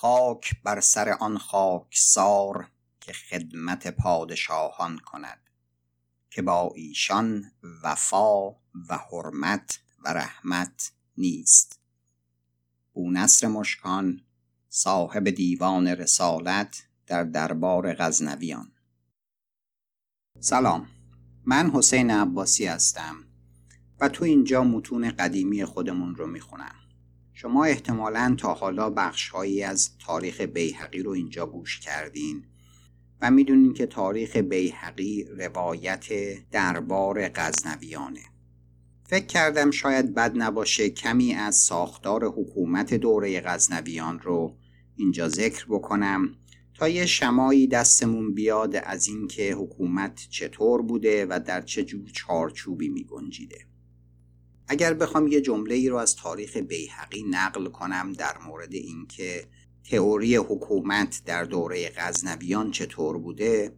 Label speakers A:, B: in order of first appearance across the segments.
A: خاک بر سر آن خاکسار که خدمت پادشاهان کند که با ایشان وفا و حرمت و رحمت نیست. بونصر مشکان صاحب دیوان رسالت در دربار غزنویان. سلام من حسین عباسی هستم و تو اینجا متون قدیمی خودمون رو می‌خونم. شما احتمالا تا حالا بخشهایی از تاریخ بیهقی رو اینجا گوش کردین و می‌دونین که تاریخ بیهقی روایت دربار غزنویانه فکر کردم شاید بد نباشه کمی از ساختار حکومت دوره غزنویان رو اینجا ذکر بکنم تا یه شمایی دستمون بیاد از اینکه حکومت چطور بوده و در چه جور چارچوبی می گنجیده. اگر بخوام یه جمله ای رو از تاریخ بیهقی نقل کنم در مورد اینکه تئوری حکومت در دوره غزنویان چطور بوده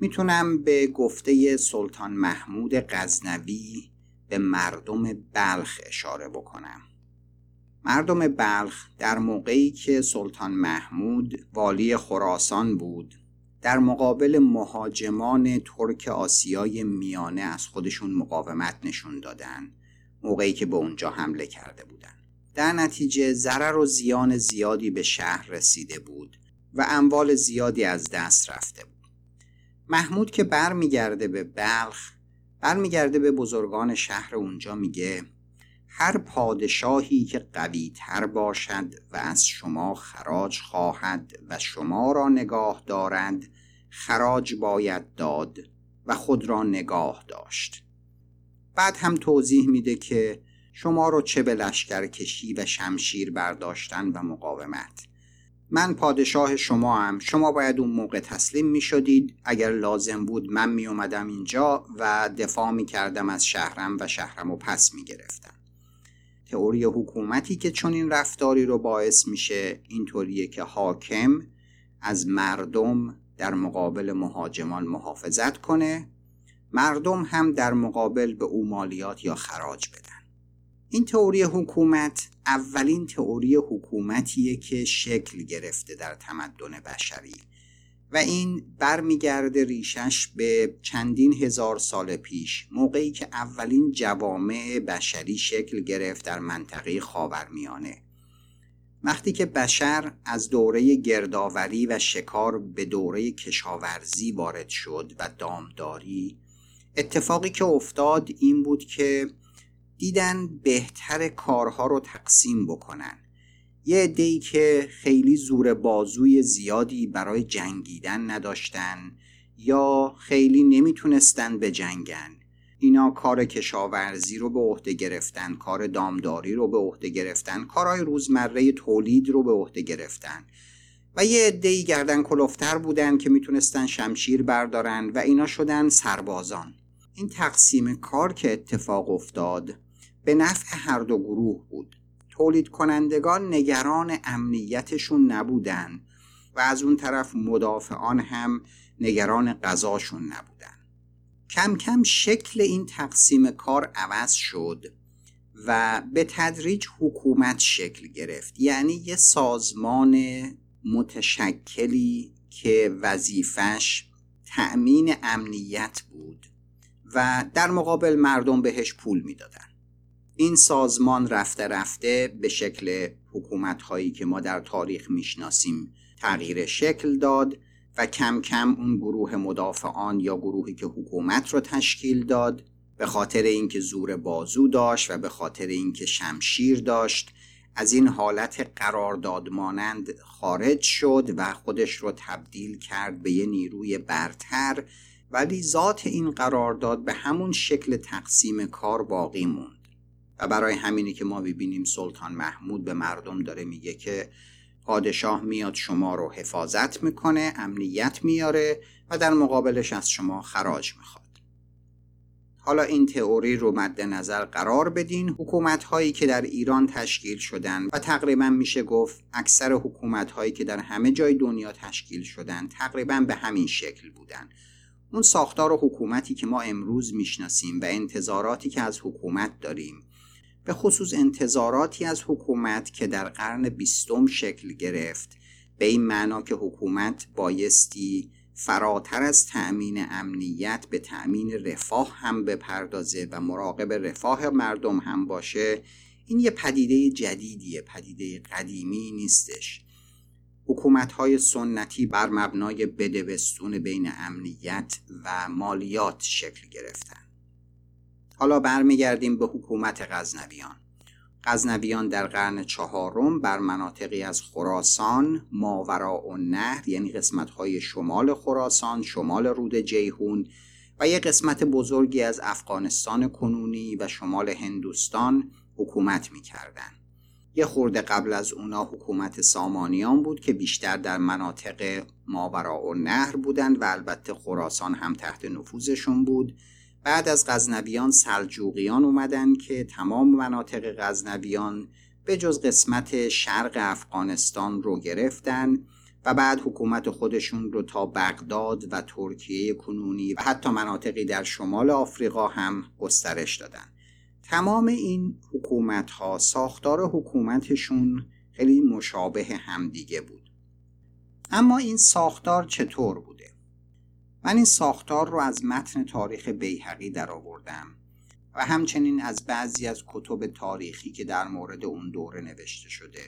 A: می‌تونم به گفته سلطان محمود غزنوی به مردم بلخ اشاره بکنم. مردم بلخ در موقعی که سلطان محمود والی خراسان بود در مقابل مهاجمان ترک آسیای میانه از خودشون مقاومت نشون دادن. موقعی که به اونجا حمله کرده بودن. در نتیجه ضرر و زیان زیادی به شهر رسیده بود و اموال زیادی از دست رفته بود. محمود که برمیگرده به بلخ برمیگرده به بزرگان شهر اونجا میگه هر پادشاهی که قوی تر باشد و از شما خراج خواهد و شما را نگاه دارد خراج باید داد و خود را نگاه داشت. بعد هم توضیح میده که شما رو چه به لشکر کشی و شمشیر برداشتن و مقاومت. من پادشاه شما هم شما باید اون موقع تسلیم می شدید اگر لازم بود من می اومدم اینجا و دفاع می کردم از شهرم و شهرم رو پس می گرفتم تئوری حکومتی که چون این رفتاری رو باعث میشه اینطوریه که حاکم از مردم در مقابل مهاجمان محافظت کنه مردم هم در مقابل به او مالیات یا خراج بدن. این تئوری حکومت اولین تئوری حکومتیه که شکل گرفته در تمدن بشری و این برمیگرده ریشش به چندین هزار سال پیش موقعی که اولین جوامع بشری شکل گرفت در منطقه خاورمیانه. وقتی که بشر از دوره گردآوری و شکار به دوره کشاورزی وارد شد و دامداری اتفاقی که افتاد این بود که دیدن بهتر کارها رو تقسیم بکنن. یه عده‌ای که خیلی زور بازوی زیادی برای جنگیدن نداشتن یا خیلی نمی‌تونستن به جنگن اینا کار کشاورزی رو به عهده گرفتن کار دامداری رو به عهده گرفتن کارهای روزمره تولید رو به عهده گرفتن. و یه عده‌ای گردن کلفتر بودن که می‌تونستن شمشیر بردارن و اینا شدن سربازان. این تقسیم کار که اتفاق افتاد به نفع هر دو گروه بود. تولید کنندگان نگران امنیتشون نبودن و از اون طرف مدافعان هم نگران غذاشون نبودن. کم کم شکل این تقسیم کار عوض شد و به تدریج حکومت شکل گرفت. یعنی یه سازمان متشکلی که وظیفش تأمین امنیت بود. و در مقابل مردم بهش پول می‌دادن. این سازمان رفته رفته به شکل حکومت هایی که ما در تاریخ می‌شناسیم تغییر شکل داد و کم کم اون گروه مدافعان یا گروهی که حکومت رو تشکیل داد به خاطر اینکه زور بازو داشت و به خاطر اینکه شمشیر داشت از این حالت قرارداد مانند خارج شد و خودش رو تبدیل کرد به یه نیروی برتر ولی ذات این قرارداد به همون شکل تقسیم کار باقی موند. و برای همینی که ما ببینیم سلطان محمود به مردم داره میگه که پادشاه میاد شما رو حفاظت می‌کنه امنیت میاره و در مقابلش از شما خراج می‌خواد. حالا این تئوری رو مد نظر قرار بدین. حکومت هایی که در ایران تشکیل شدن و تقریبا میشه گفت اکثر حکومت هایی که در همه جای دنیا تشکیل شدن تقریبا به همین شکل بودن. اون ساختار و حکومتی که ما امروز می‌شناسیم و انتظاراتی که از حکومت داریم. به خصوص انتظاراتی از حکومت که در قرن بیستم شکل گرفت. به این معنا که حکومت بایستی فراتر از تأمین امنیت به تأمین رفاه هم بپردازه و مراقب رفاه مردم هم باشه این یه پدیده جدیدیه پدیده قدیمی نیستش. حکومت های سنتی بر مبنای بدوستون بین امنیت و مالیات شکل گرفتن حالا برمیگردیم به حکومت غزنویان. غزنویان در قرن چهارم بر مناطقی از خراسان ماورا و نهر یعنی قسمت های شمال خراسان شمال رود جیهون و یک قسمت بزرگی از افغانستان کنونی و شمال هندوستان حکومت می‌کردن یه خورده قبل از اونا حکومت سامانیان بود که بیشتر در مناطق ماورا و نهر بودند و البته خراسان هم تحت نفوذشون بود. بعد از غزنویان سلجوقیان اومدن که تمام مناطق غزنویان به جز قسمت شرق افغانستان رو گرفتن و بعد حکومت خودشون رو تا بغداد و ترکیه کنونی و حتی مناطقی در شمال آفریقا هم گسترش دادن. تمام این حکومت ها ساختار حکومتشون خیلی مشابه همدیگه بود اما این ساختار چطور بوده؟ من این ساختار رو از متن تاریخ بیهقی در آوردم و همچنین از بعضی از کتب تاریخی که در مورد اون دوره نوشته شده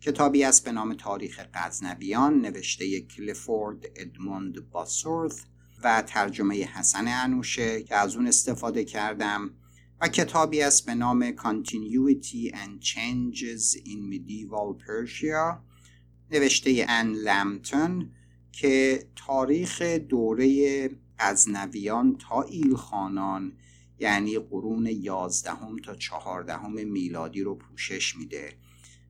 A: کتابی است به نام تاریخ غزنویان نوشته کلیفورد ادموند باسورث و ترجمه حسن انوشه که از اون استفاده کردم و کتابی است به نام Continuity and Changes in Medieval Persia نوشته ان لمتون که تاریخ دوره غزنویان تا ایلخانان یعنی قرون یازدهم تا چهاردهم میلادی رو پوشش میده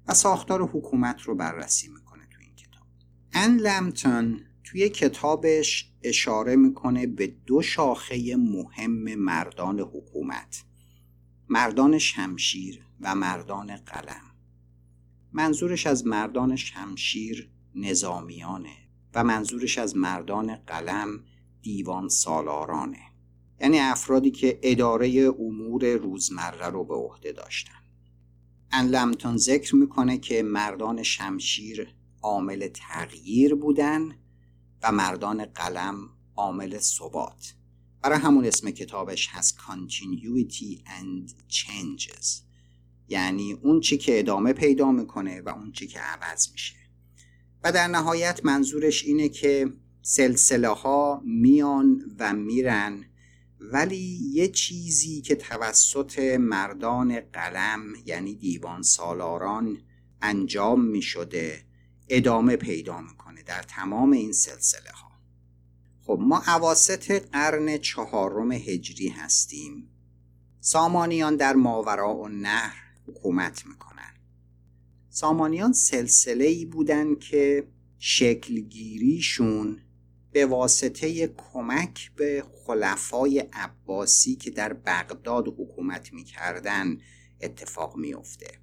A: و ساختار حکومت رو بررسی می‌کنه تو این کتاب. ان لمتون توی کتابش اشاره می‌کنه به دو شاخه مهم مردان حکومت. مردان شمشیر و مردان قلم. منظورش از مردان شمشیر نظامیانه و منظورش از مردان قلم دیوان سالارانه. یعنی افرادی که اداره امور روزمره رو به عهده داشتن. انلمتون ذکر می‌کنه که مردان شمشیر عامل تغییر بودن و مردان قلم عامل ثبات. برای همون اسم کتابش هست Continuity and Changes. یعنی اون چی که ادامه پیدا می‌کنه و اون چی که عوض میشه. و در نهایت منظورش اینه که سلسله ها میان و میرن ولی یه چیزی که توسط مردان قلم یعنی دیوان سالاران انجام می شده ادامه پیدا می‌کنه در تمام این سلسله ها خب ما عواست قرن چهارم هجری هستیم. سامانیان در ماورا و نهر حکومت می‌کنن. سامانیان سلسله ای بودن که شکلگیریشون به واسطه کمک به خلفای عباسی که در بغداد حکومت می‌کردن اتفاق میافته.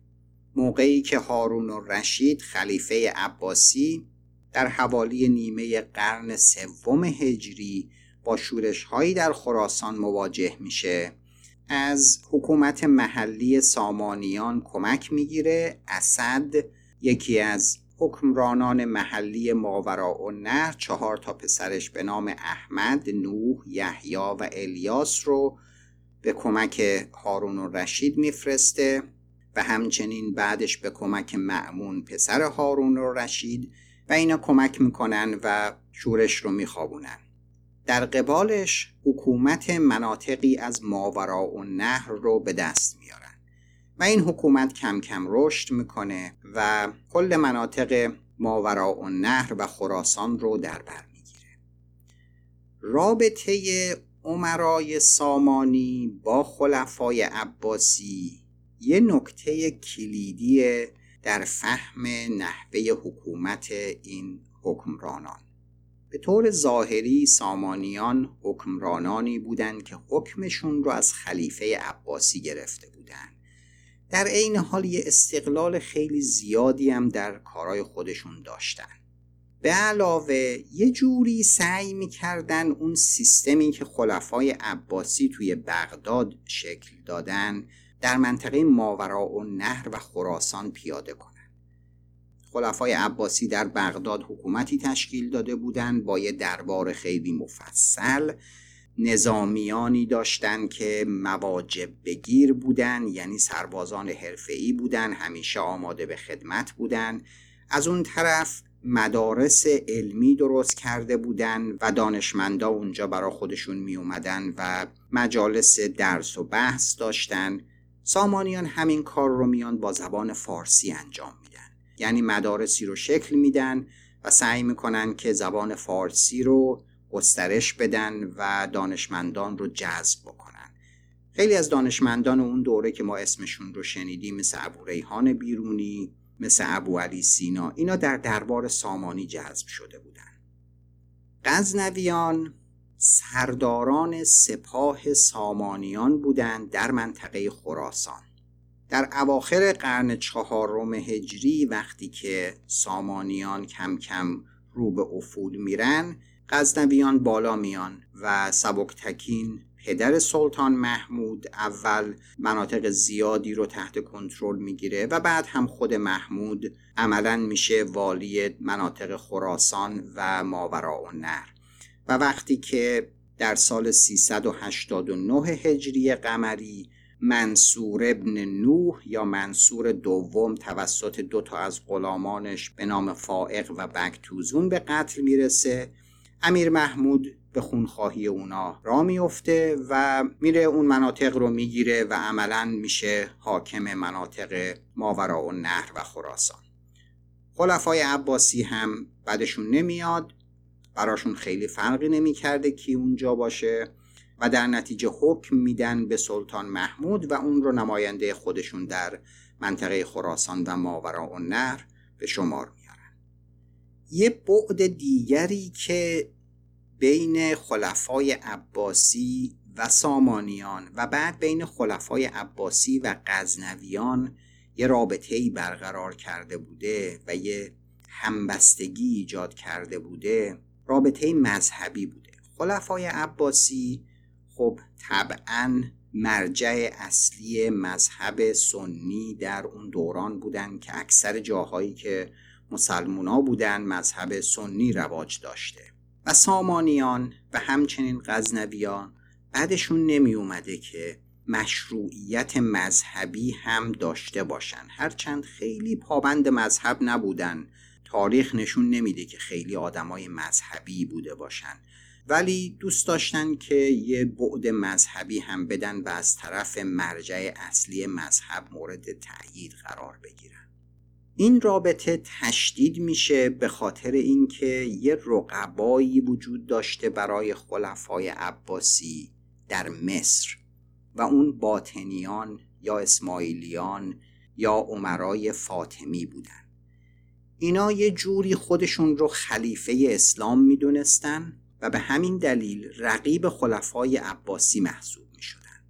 A: موقعی که هارون و رشید خلیفه عباسی در حوالی نیمه قرن سوم هجری با شورش هایی در خراسان مواجه میشه. از حکومت محلی سامانیان کمک می‌گیره. اسد یکی از حکمرانان محلی ماورا و نهر چهار تا پسرش به نام احمد، نوح، یحیی و الیاس رو به کمک هارون و رشید میفرسته و همچنین بعدش به کمک معمون پسر هارون و رشید و اینا کمک می‌کنن و شورش رو میخوابونن. در قبالش حکومت مناطقی از ماورا و نهر رو به دست میارن و این حکومت کم کم رشد می‌کنه و کل مناطق ماورا و نهر و خراسان رو در بر می‌گیره. رابطه عمرای سامانی با خلفای عباسی یه نکته کلیدی در فهم نحوه حکومت این حکمرانان. به طور ظاهری سامانیان حکمرانانی بودند که حکمشون رو از خلیفه عباسی گرفته بودند. در عین حال یه استقلال خیلی زیادی هم در کارهای خودشون داشتن. به علاوه یه جوری سعی می‌کردن اون سیستمی که خلفای عباسی توی بغداد شکل دادن در منطقه ماورا و نهر و خراسان پیاده کنند. خلفای عباسی در بغداد حکومتی تشکیل داده بودند با یه دربار خیلی مفصل. نظامیانی داشتند که مواجب بگیر بودن یعنی سربازان حرفه‌ای بودن همیشه آماده به خدمت بودن. از اون طرف مدارس علمی درست کرده بودن و دانشمندا اونجا برا خودشون می اومدن و مجالس درس و بحث داشتن. سامانیان همین کار رو میان با زبان فارسی انجام میدن. یعنی مدارسی رو شکل میدن و سعی می‌کنن که زبان فارسی رو گسترش بدن و دانشمندان رو جذب بکنن. خیلی از دانشمندان اون دوره که ما اسمشون رو شنیدیم مثل ابو ریحان بیرونی مثل ابو علی سینا اینا در دربار سامانی جذب شده بودن. غزنویان سرداران سپاه سامانیان بودند در منطقه خراسان. در اواخر قرن چهارم هجری وقتی که سامانیان کم کم رو به افول میرن غزنویان بالا میان و سبکتکین پدر سلطان محمود اول مناطق زیادی رو تحت کنترل می‌گیره و بعد هم خود محمود عملا میشه والی مناطق خراسان و ماوراء و وقتی که در سال 389 هجری قمری منصور ابن نوح یا منصور دوم توسط دو تا از غلامانش به نام فائق و بکتوزون به قتل می‌رسه امیر محمود به خونخواهی اونا را میفته و میره اون مناطق رو می‌گیره و عملا میشه حاکم مناطق ماورا و نهر و خراسان. خلفای عباسی هم بعدشون نمیاد. براشون خیلی فرقی نمی‌کرده کی اونجا باشه و در نتیجه حکم میدن به سلطان محمود و اون رو نماینده خودشون در منطقه خراسان و ماورا و نهر به شمار میارن. یه بعد دیگری که بین خلفای عباسی و سامانیان و بعد بین خلفای عباسی و غزنویان یه رابطه ای برقرار کرده بوده و یه همبستگی ایجاد کرده بوده رابطه مذهبی بوده. خلفای عباسی خب طبعا مرجع اصلی مذهب سنی در اون دوران بودن که اکثر جاهایی که مسلمونا بودن مذهب سنی رواج داشته. و سامانیان و همچنین غزنویان بعدشون نمی اومده که مشروعیت مذهبی هم داشته باشن. هرچند خیلی پابند مذهب نبودن. تاریخ نشون نمیده که خیلی آدمای مذهبی بوده باشن. ولی دوست داشتن که یه بعد مذهبی هم بدن و از طرف مرجع اصلی مذهب مورد تأیید قرار بگیرن. این رابطه تشدید میشه به خاطر اینکه یه رقبایی وجود داشته برای خلفای عباسی در مصر و اون باطنیان یا اسماعیلیان یا عمرای فاطمی بودن. اینا یه جوری خودشون رو خلیفه اسلام می‌دونستن و به همین دلیل رقیب خلفای عباسی محسوب می شدن.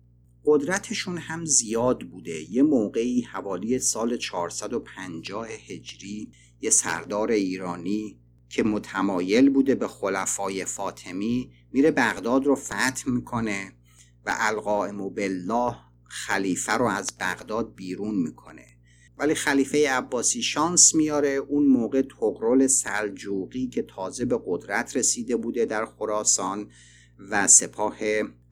A: قدرتشون هم زیاد بوده یه موقعی حوالی سال 450 هجری یه سردار ایرانی که متمایل بوده به خلفای فاطمی میره بغداد رو فتح می‌کنه و القائم بالله خلیفه رو از بغداد بیرون می‌کنه ولی خلیفه عباسی شانس میاره. اون موقع تغرل سلجوقی که تازه به قدرت رسیده بوده در خراسان و سپاه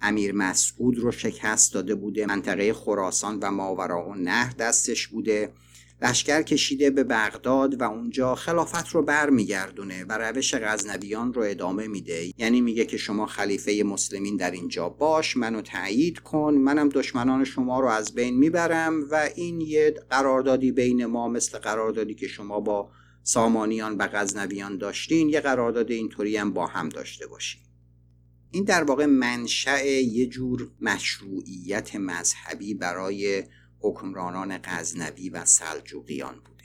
A: امیر مسعود رو شکست داده بوده. منطقه خراسان و ماورا و نهر دستش بوده. لشکر کشیده به بغداد و اونجا خلافت رو برمیگردونه و روش غزنویان رو ادامه میده. یعنی میگه که شما خلیفه مسلمین در اینجا باش منو تایید کن منم دشمنان شما رو از بین می‌برم و این یه قراردادی بین ما مثل قراردادی که شما با سامانیان و غزنویان داشتین یه قرارداد اینطوری هم با هم داشته باشین. این در واقع منشأ یه جور مشروعیت مذهبی برای حکمرانان غزنوی و سلجوقیان بوده.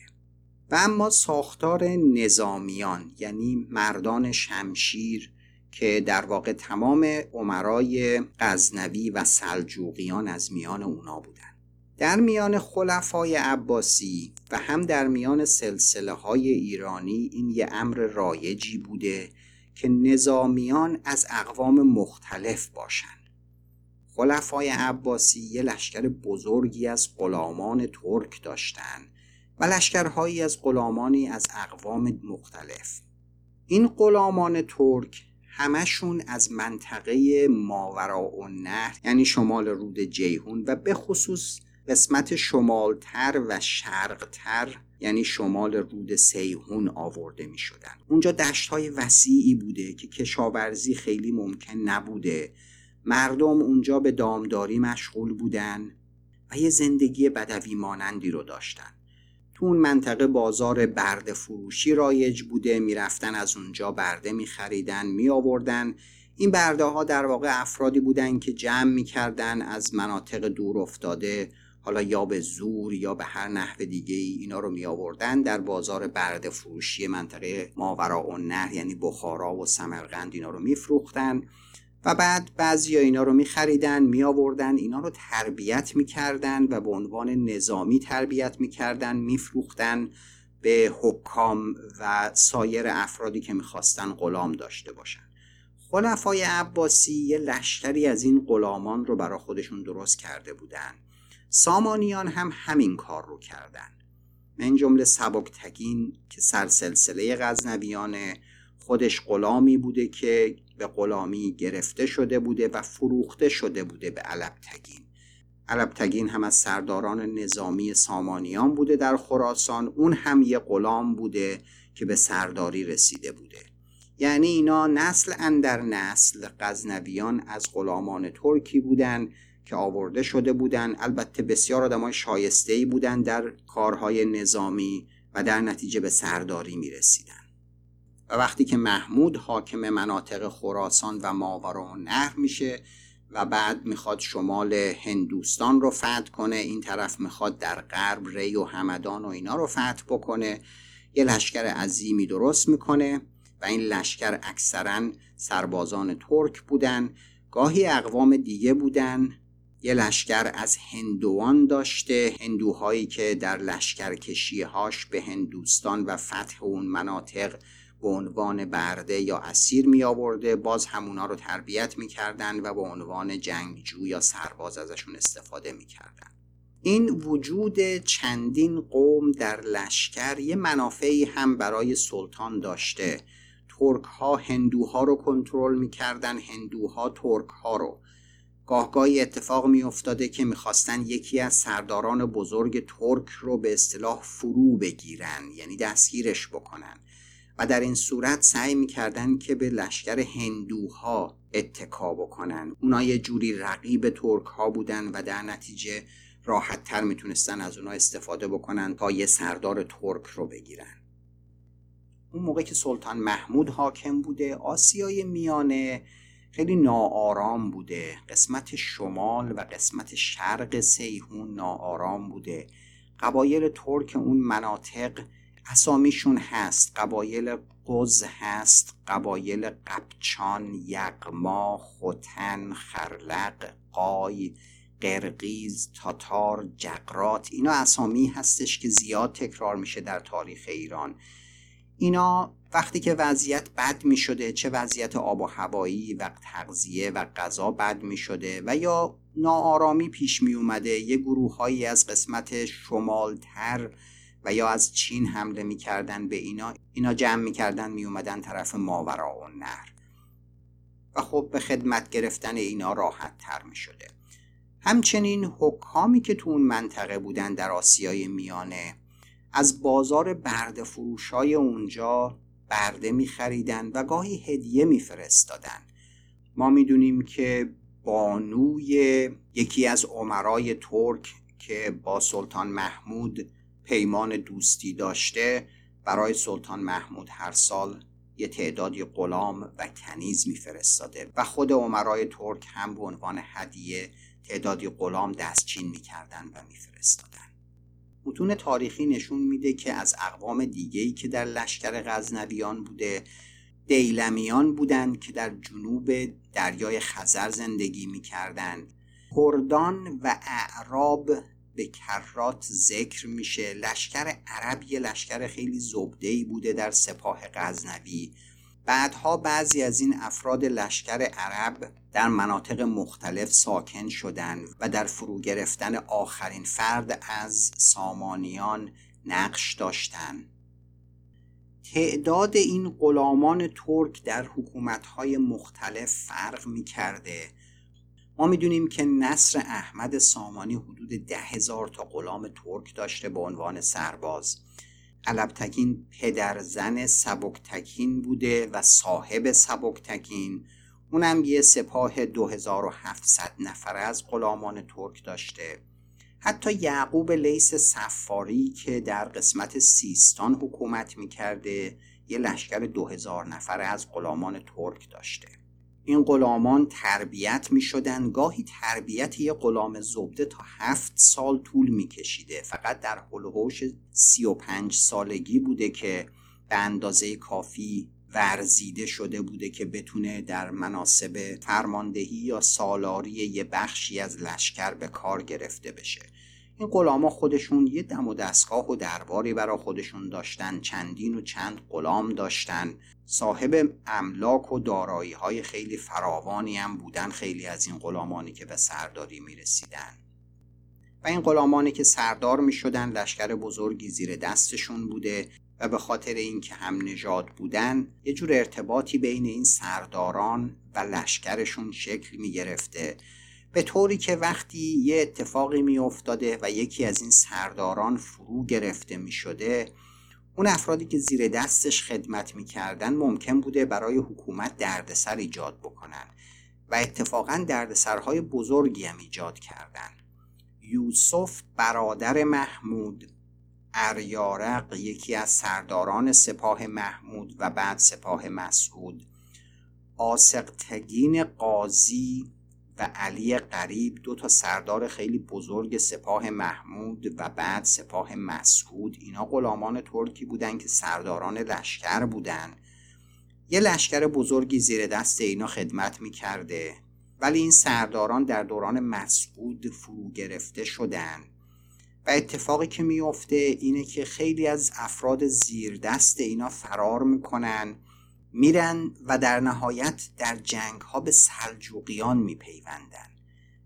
A: و اما ساختار نظامیان یعنی مردان شمشیر که در واقع تمام عمرای غزنوی و سلجوقیان از میان اونا بودن. در میان خلفای عباسی و هم در میان سلسله های ایرانی این یه امر رایجی بوده که نظامیان از اقوام مختلف باشند خلفای عباسی یه لشکر بزرگی از غلامان ترک داشتند و لشکرهایی از غلامانی از اقوام مختلف این غلامان ترک همشون از منطقه ماورا و نهر یعنی شمال رود جیهون و به خصوص قسمت شمالتر و شرقتر یعنی شمال رود سیهون آورده می شدن. اونجا دشت های وسیعی بوده که کشاورزی خیلی ممکن نبوده مردم اونجا به دامداری مشغول بودن و یه زندگی بدوی مانندی رو داشتن. تو اون منطقه بازار برده فروشی رایج بوده می‌رفتن از اونجا برده میخریدن میآوردن. این برده ها در واقع افرادی بودن که جمع می‌کردن از مناطق دور افتاده حالا یا به زور یا به هر نحو دیگه ای اینا رو می آوردن در بازار برده فروشی منطقه ماورا و نهر یعنی بخارا و سمرقند اینا رو میفروختن. و بعد بعضی اینا رو می خریدن می آوردن اینا رو تربیت می کردن و به عنوان نظامی تربیت می کردن می فروختن به حکام و سایر افرادی که می‌خواستن غلام داشته باشن. خلفای عباسی یه لشکری از این غلامان رو برای خودشون درست کرده بودن. سامانیان هم همین کار رو کردن. من جمله سبکتگین که سرسلسله غزنویان خودش غلامی بوده که به غلامی گرفته شده بوده و فروخته شده بوده به علبتگین علبتگین هم از سرداران نظامی سامانیان بوده در خراسان اون هم یه غلام بوده که به سرداری رسیده بوده. یعنی اینا نسل اندر نسل غزنویان از غلامان ترکی بودن که آورده شده بودن. البته بسیار آدمای شایسته ای بودن در کارهای نظامی و در نتیجه به سرداری می رسیدن. وقتی که محمود حاکم مناطق خراسان و ماورا و نهر میشه و بعد می‌خواد شمال هندوستان رو فتح کنه این طرف می‌خواد در غرب ری و همدان و اینا رو فتح بکنه. یه لشکر عظیمی درست می‌کنه و این لشکر اکثرا سربازان ترک بودن. گاهی اقوام دیگه بودن. یه لشکر از هندوان داشته. هندوهایی که در لشکر کشیهاش به هندوستان و فتح اون مناطق به عنوان برده یا اسیر می آورده باز همونا رو تربیت می کردن و به عنوان جنگجو یا سرباز ازشون استفاده می کردن. این وجود چندین قوم در لشکر یه منافعی هم برای سلطان داشته. ترک ها هندوها رو کنترل می‌کردن هندوها ترک ها رو. گاهگاهی اتفاق می افتاده که می‌خواستن یکی از سرداران بزرگ ترک رو به اصطلاح فرو بگیرن یعنی دستگیرش بکنن. و در این صورت سعی می‌کردن که به لشکر هندوها اتکا بکنن. اونا یه جوری رقیب ترک ها بودن و در نتیجه راحت تر می‌تونستن از اونا استفاده بکنن تا یه سردار ترک رو بگیرن. اون موقع که سلطان محمود حاکم بوده آسیای میانه خیلی ناآرام بوده. قسمت شمال و قسمت شرق سیهون ناآرام بوده. قبایل ترک اون مناطق اسامیشون هست قبایل قز هست قبایل قبچان یقما خوتن خرلق قای قرقیز تاتار جقرات اینا اسامی هستش که زیاد تکرار میشه در تاریخ ایران. اینا وقتی که وضعیت بد می شده چه وضعیت آب و هوایی و تغذیه و غذا بد می شده و یا ناآرامی پیش می اومده یه گروه هایی از قسمت شمالتر و یا از چین حمله می‌کردن به اینا اینا جمع می‌کردن میومدن طرف ماورا و نهر و خب به خدمت گرفتن اینا راحت تر می شده همچنین حکامی که تو اون منطقه بودن در آسیای میانه از بازار برده فروش های اونجا برده می خریدن و گاهی هدیه می فرستادن. ما می‌دونیم که بانوی یکی از عمرای ترک که با سلطان محمود پیمان دوستی داشته برای سلطان محمود هر سال یه تعدادی غلام و کنیز میفرستاده و خود عمرای ترک هم به عنوان هدیه تعدادی غلام دستچین می‌کردن و میفرستادن. متون تاریخی نشون میده که از اقوام دیگهی که در لشکر غزنویان بوده دیلمیان بودند که در جنوب دریای خزر زندگی می‌کردند کردان و اعراب به کرات ذکر میشه. لشکر عرب یه لشکر خیلی زبدهی بوده در سپاه غزنوی. بعدها بعضی از این افراد لشکر عرب در مناطق مختلف ساکن شدند و در فرو گرفتن آخرین فرد از سامانیان نقش داشتند. تعداد این غلامان ترک در حکومتهای مختلف فرق می کرده ما می‌دونیم که نصر احمد سامانی حدود ده هزار تا غلام ترک داشته به عنوان سرباز. علبتکین پدر زن سبکتکین بوده و صاحب سبکتکین. اونم یه سپاه 2700 نفره از غلامان ترک داشته. حتی یعقوب لیس سفاری که در قسمت سیستان حکومت می‌کرده یه لشکر 2000 نفره از غلامان ترک داشته. این غلامان تربیت می شدن گاهی تربیت یه غلام زبده تا هفت سال طول می کشیده فقط در هلوهوش سی و پنج سالگی بوده که به اندازه کافی ورزیده شده بوده که بتونه در مناسب فرماندهی یا سالاری یه بخشی از لشکر به کار گرفته بشه. این غلاما خودشون یه دم و دستگاه و درباری برا خودشون داشتن. چندین و چند غلام داشتن. صاحب املاک و دارایی های خیلی فراوانی هم بودن خیلی از این غلامانی که به سرداری می رسیدن و این غلامانی که سردار می شدن لشکر بزرگی زیر دستشون بوده و به خاطر اینکه هم نژاد بودن یه جور ارتباطی بین این سرداران و لشکرشون شکل می گرفته به طوری که وقتی یه اتفاقی می افتاده و یکی از این سرداران فرو گرفته می شده اون افرادی که زیر دستش خدمت می‌کردن ممکن بوده برای حکومت دردسر ایجاد بکنن و اتفاقا دردسرهای بزرگی هم ایجاد کردن. یوسف برادر محمود اریارق یکی از سرداران سپاه محمود و بعد سپاه مسعود. آسقتگین قاضی و علی قریب دو تا سردار خیلی بزرگ سپاه محمود و بعد سپاه مسعود. اینا غلامان ترکی بودن که سرداران لشکر بودن. یه لشکر بزرگی زیر دست اینا خدمت می‌کرده. ولی این سرداران در دوران مسعود فرو گرفته شدن. و اتفاقی که میفته اینه که خیلی از افراد زیر دست اینا فرار می‌کنن. میرن و در نهایت در جنگ ها به سلجوقیان میپیوندن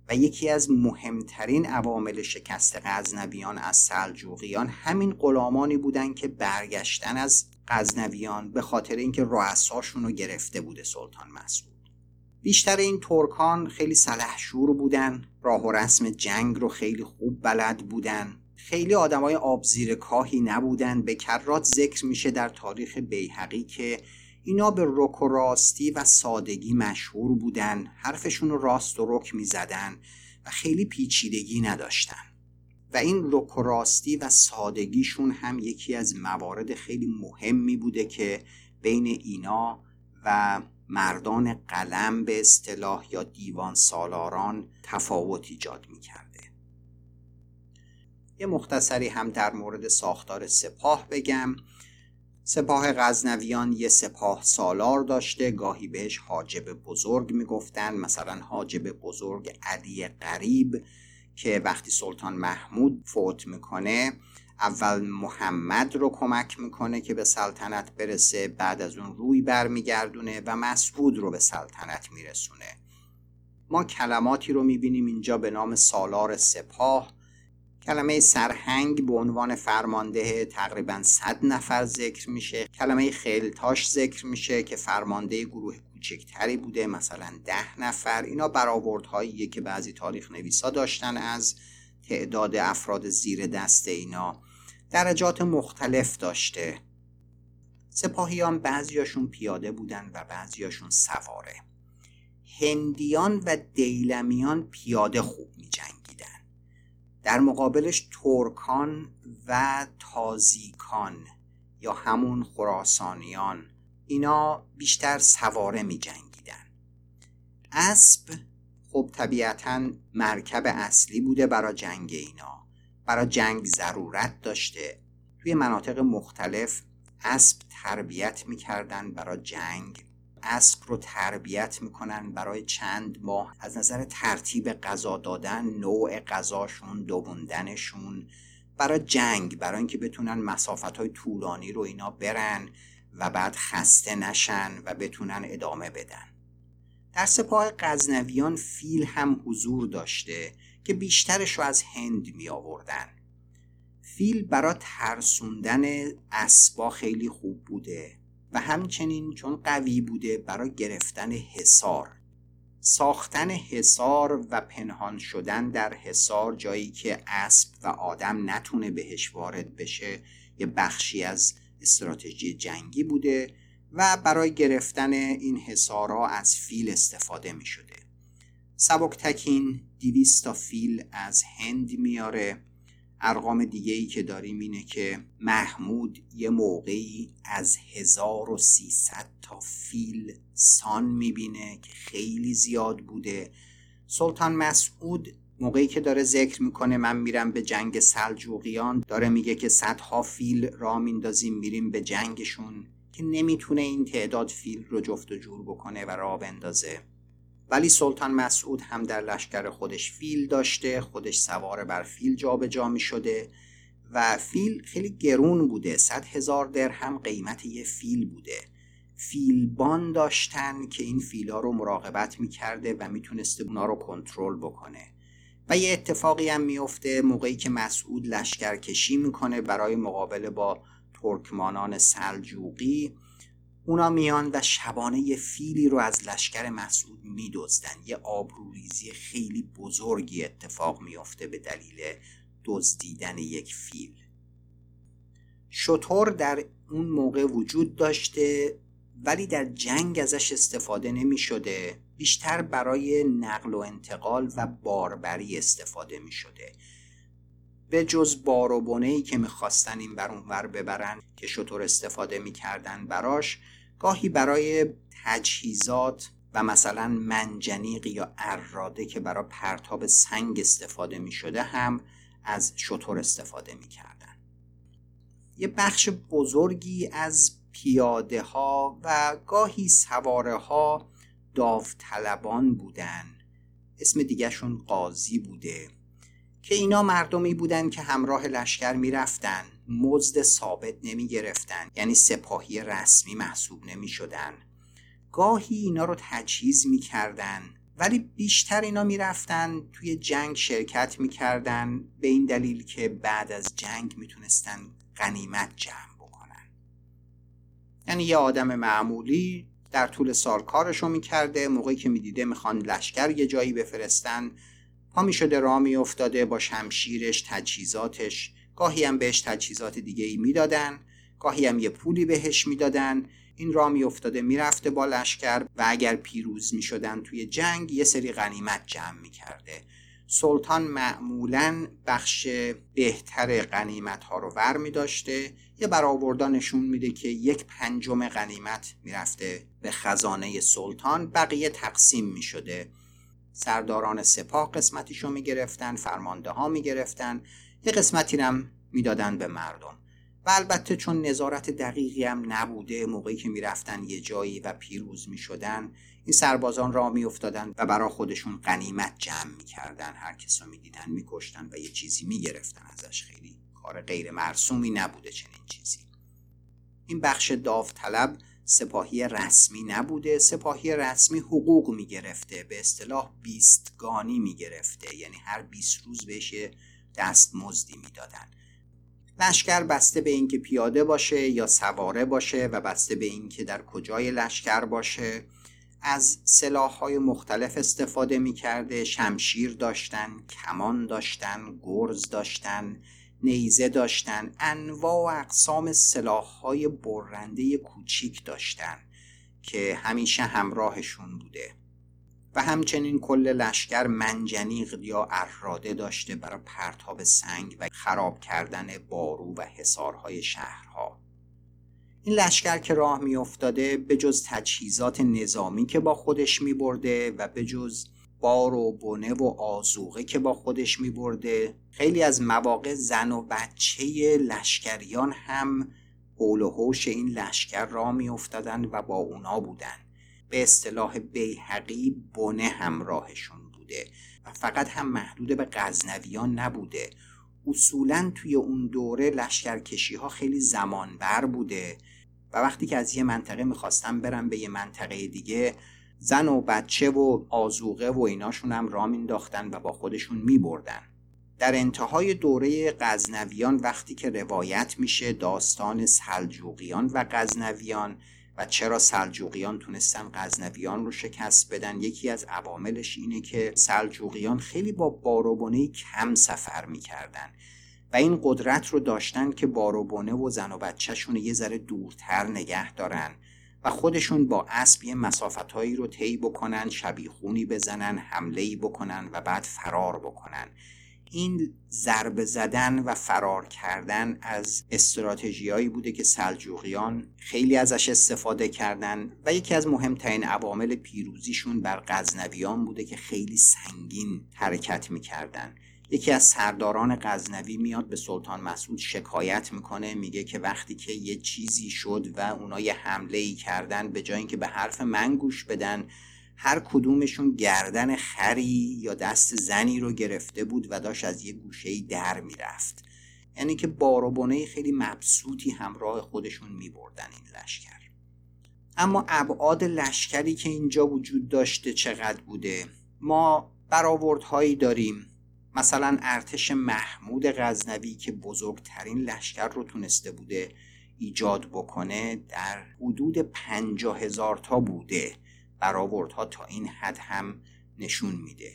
A: و یکی از مهمترین عوامل شکست غزنویان از سلجوقیان همین غلامانی بودن که برگشتن از غزنویان به خاطر اینکه رؤساشون رو گرفته بوده سلطان مسعود. بیشتر این ترکان خیلی سلحشور بودن راه و رسم جنگ رو خیلی خوب بلد بودن. خیلی آدمای آبزیر کاهی نبودن. به کرات ذکر میشه در تاریخ بیهقی که اینا به رک و راستی و سادگی مشهور بودن. حرفشون رو راست و رک می زدن و خیلی پیچیدگی نداشتن. و این رک و راستی و سادگیشون هم یکی از موارد خیلی مهمی بوده که بین اینا و مردان قلم به اصطلاح یا دیوان سالاران تفاوت ایجاد می کرده. یه مختصری هم در مورد ساختار سپاه بگم. سپاه غزنویان یه سپاه سالار داشته گاهی بهش حاجب بزرگ می‌گفتن مثلا حاجب بزرگ علی قریب که وقتی سلطان محمود فوت می‌کنه اول محمد رو کمک می‌کنه که به سلطنت برسه بعد از اون روی برمیگردونه و مسعود رو به سلطنت میرسونه. ما کلماتی رو می‌بینیم اینجا به نام سالار سپاه. کلمه سرهنگ به عنوان فرمانده تقریبا 100 نفر ذکر میشه. کلمه خیلتاش ذکر میشه که فرمانده گروه کوچکتری بوده مثلا ده نفر. اینا برآوردهایی که بعضی تاریخ نویسا داشتن از تعداد افراد زیر دست اینا. درجات مختلف داشته. سپاهیان بعضیاشون پیاده بودن و بعضیاشون سواره. هندیان و دیلمیان پیاده خوب می در مقابلش ترکان و تازیکان یا همون خراسانیان اینا بیشتر سواره می جنگیدن. اسب خب طبیعتا مرکب اصلی بوده برای جنگ اینا برای جنگ ضرورت داشته. توی مناطق مختلف اسب تربیت می‌کردن برای جنگ. اسب رو تربیت می‌کنن برای چند ماه. از نظر ترتیب غذا دادن نوع غذاشون دووندنشون. برای جنگ برای اینکه بتونن مسافت های طولانی رو اینا برن و بعد خسته نشن و بتونن ادامه بدن. در سپاه غزنویان فیل هم حضور داشته که بیشترش رو از هند می آوردن فیل برای ترسوندن اسبا خیلی خوب بوده. و همچنین چون قوی بوده برای گرفتن حصار. ساختن حصار و پنهان شدن در حصار جایی که اسب و آدم نتونه بهش وارد بشه یه بخشی از استراتژی جنگی بوده و برای گرفتن این حصارها از فیل استفاده می شده سبک تکین دیویستا فیل از هند میاره ارقام دیگه ای که داریم اینه که محمود یه موقعی از 1300 تا فیل سان می‌بینه که خیلی زیاد بوده. سلطان مسعود موقعی که داره ذکر می‌کنه من میرم به جنگ سلجوقیان داره میگه که صدها فیل را میندازیم میریم به جنگشون که نمی‌تونه این تعداد فیل رو جفت و جور بکنه و را بندازه. ولی سلطان مسعود هم در لشکر خودش فیل داشته خودش سوار بر فیل جابجا جا می شده و فیل خیلی گرون بوده صد هزار درهم قیمت یه فیل بوده. فیلبان داشتن که این فیلا رو مراقبت می‌کرده و می‌تونسته اونا رو کنترل بکنه. و یه اتفاقی هم میفته موقعی که مسعود لشکر کشی می‌کنه برای مقابله با ترکمانان سلجوقی اونا میان و شبانه یه فیلی رو از لشکر مسعود میدزدن. یه آبروریزی خیلی بزرگی اتفاق میافته به دلیل دزدیدن یک فیل. شطور در اون موقع وجود داشته ولی در جنگ ازش استفاده نمی شده بیشتر برای نقل و انتقال و باربری استفاده می شده به جز بار و که می‌خواستن این بر اونور ببرن که شطور استفاده می‌کردن براش گاهی برای تجهیزات و مثلا منجنیق یا اراده که برای پرتاب سنگ استفاده می شده هم از شطور استفاده می کردن. یه بخش بزرگی از پیاده ها و گاهی سواره ها داوطلبان بودن اسم دیگهشون قاضی بوده که اینا مردمی بودن که همراه لشکر می‌رفتن مزد ثابت نمی گرفتن یعنی سپاهی رسمی محسوب نمی شدن گاهی اینا رو تجهیز می کردن ولی بیشتر اینا می‌رفتن توی جنگ شرکت می‌کردن به این دلیل که بعد از جنگ می‌تونستن غنیمت جمع بکنن. یعنی یه آدم معمولی در طول سال کارشو می‌کرده موقعی که می‌دیده می‌خوان لشکر یه جایی بفرستن پا می‌شده را میافتاده با شمشیرش تجهیزاتش گاهی هم بهش تجهیزات دیگه ای می‌دادن گاهی هم یه پولی بهش می‌دادن. این را میافتاده می‌رفته با لشکر و اگر پیروز می‌شدن توی جنگ یه سری غنیمت جمع می‌کرده. سلطان معمولا بخش بهتر غنیمت ها رو ور می داشته یه برآوردان نشون میده که یک پنجم غنیمت می‌رفته به خزانه سلطان بقیه تقسیم می شده سرداران سپاه قسمتیشو می‌گرفتن فرمانده ها می‌گرفتن. یه قسمتی هم می‌دادن به مردم. و البته چون نظارت دقیقی هم نبوده موقعی که می‌رفتن یه جایی و پیروز می‌شدن این سربازان را میافتادن و برا خودشون قنیمت جمع می‌کردن. هر کس رو می‌دیدن میکشتن و یه چیزی می‌گرفتن ازش. خیلی کار غیر مرسومی نبوده چنین چیزی. این بخش داوطلب سپاهی رسمی نبوده سپاهی رسمی حقوق می‌گرفته به اصطلاح بیستگانی می‌گرفته یعنی هر 20 روز بهش دست مزدی می‌دادن. لشکر بسته به اینکه پیاده باشه یا سواره باشه و بسته به اینکه در کجای لشکر باشه. از های مختلف استفاده می‌کرده شمشیر داشتن کمان داشتن گرز داشتن. نیزه داشتن. انواع و اقسام های برنده کوچیک داشتن که همیشه همراهشون بوده. و همچنین کل لشکر منجنیق یا اراده داشته برای پرتاب سنگ و خراب کردن بارو و حصارهای شهرها. این لشکر که راه می افتاده به جز تجهیزات نظامی که با خودش می برده و به جز بار و بنه و آزوغه که با خودش می برده خیلی از مواقع زن و بچه لشکریان هم حول و حوش این لشکر را می افتادن و با اونا بودن. به اصطلاح بیحقی بنه همراهشون بوده و فقط هم محدود به غزنویان نبوده. اصولا توی اون دوره لشکرکشی ها خیلی زمانبر بوده و وقتی که از یه منطقه می‌خواستن برن به یه منطقه دیگه زن و بچه و آزوقه و ایناشون هم رام مینداختن و با خودشون میبردن. در انتهای دوره غزنویان وقتی که روایت میشه داستان سلجوقیان و غزنویان و چرا سلجوقیان تونستن غزنویان رو شکست بدن یکی از عواملش اینه که سلجوقیان خیلی با باروبونه کم سفر می‌کردن و این قدرت رو داشتن که باروبونه و زن و بچهشون یه ذره دورتر نگه دارن. و خودشون با اسب یه مسافتهایی رو طی بکنن شبیخونی بزنن حمله بکنن و بعد فرار بکنن. این ضربه زدن و فرار کردن از استراتژیایی بوده که سلجوقیان خیلی ازش استفاده کردن و یکی از مهمترین عوامل پیروزیشون بر غزنویان بوده که خیلی سنگین حرکت می‌کردن. یکی از سرداران غزنوی میاد به سلطان مسعود شکایت می‌کنه میگه که وقتی که یه چیزی شد و اونا یه حمله ای کردن به جای اینکه به حرف من گوش بدن هر کدومشون گردن خری یا دست زنی رو گرفته بود و داشت از یه گوشه در می‌رفت. یعنی که باروبانه خیلی مبسوطی همراه خودشون میبردن این لشکر. اما ابعاد لشکری که اینجا وجود داشته چقدر بوده؟ ما برآوردهایی داریم. مثلا ارتش محمود غزنوی که بزرگترین لشکر رو تونسته بوده ایجاد بکنه در حدود پنجاه هزار تا بوده برآوردها تا این حد هم نشون میده.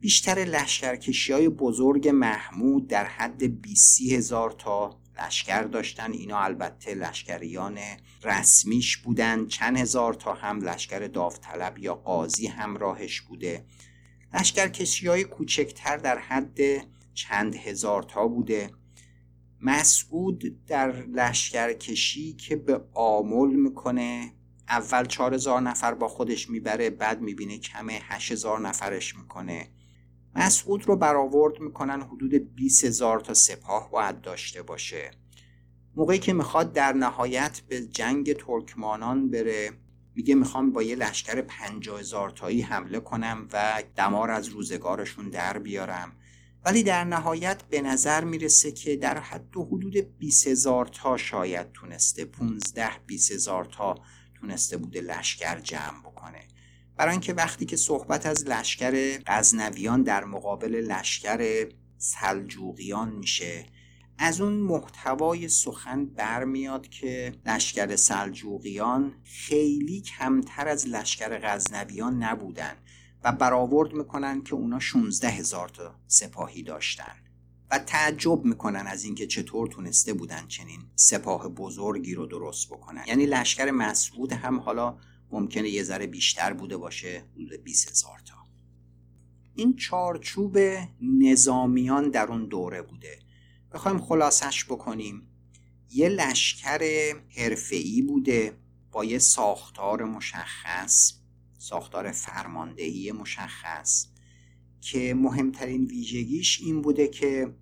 A: بیشتر لشکرکشی های بزرگ محمود در حد 20 هزار تا لشکر داشتن. اینا البته لشکریان رسمیش بودن. چند هزار تا هم لشکر داوطلب یا قاضی همراهش بوده. لشکرکشی های کوچکتر در حد چند هزار تا بوده. مسعود در لشکرکشی که به آمل می‌کنه اول چهار هزار نفر با خودش می‌بره بعد می‌بینه کمه هشت هزار نفرش می‌کنه. مسعود رو برآورد می‌کنن حدود 20 هزار تا سپاه باید داشته باشه. موقعی که می‌خواد در نهایت به جنگ ترکمانان بره میگه می‌خوام با یه لشکر پنجاه هزار تایی حمله کنم و دمار از روزگارشون در بیارم. ولی در نهایت به نظر می‌رسه که در حد و حدود 20 هزار تا شاید تونسته 15 20 هزار تا تونسته بوده لشکر جمع بکنه. برای اینکه وقتی که صحبت از لشکر غزنویان در مقابل لشکر سلجوقیان میشه از اون محتوای سخن برمیاد که لشکر سلجوقیان خیلی کمتر از لشکر غزنویان نبودن و برآورد می‌کنن که اونا 16 هزار تا سپاهی داشتن و تعجب می‌کنن از اینکه چطور تونسته بودن چنین سپاه بزرگی رو درست بکنن. یعنی لشکر مسعود هم حالا ممکنه یه ذره بیشتر بوده باشه حدود 20 هزار تا. این چارچوب نظامیان در اون دوره بوده. بخوایم خلاصش بکنیم. یه لشکر حرفه‌ای بوده با یه ساختار مشخص ساختار فرماندهی مشخص که مهمترین ویژگیش این بوده که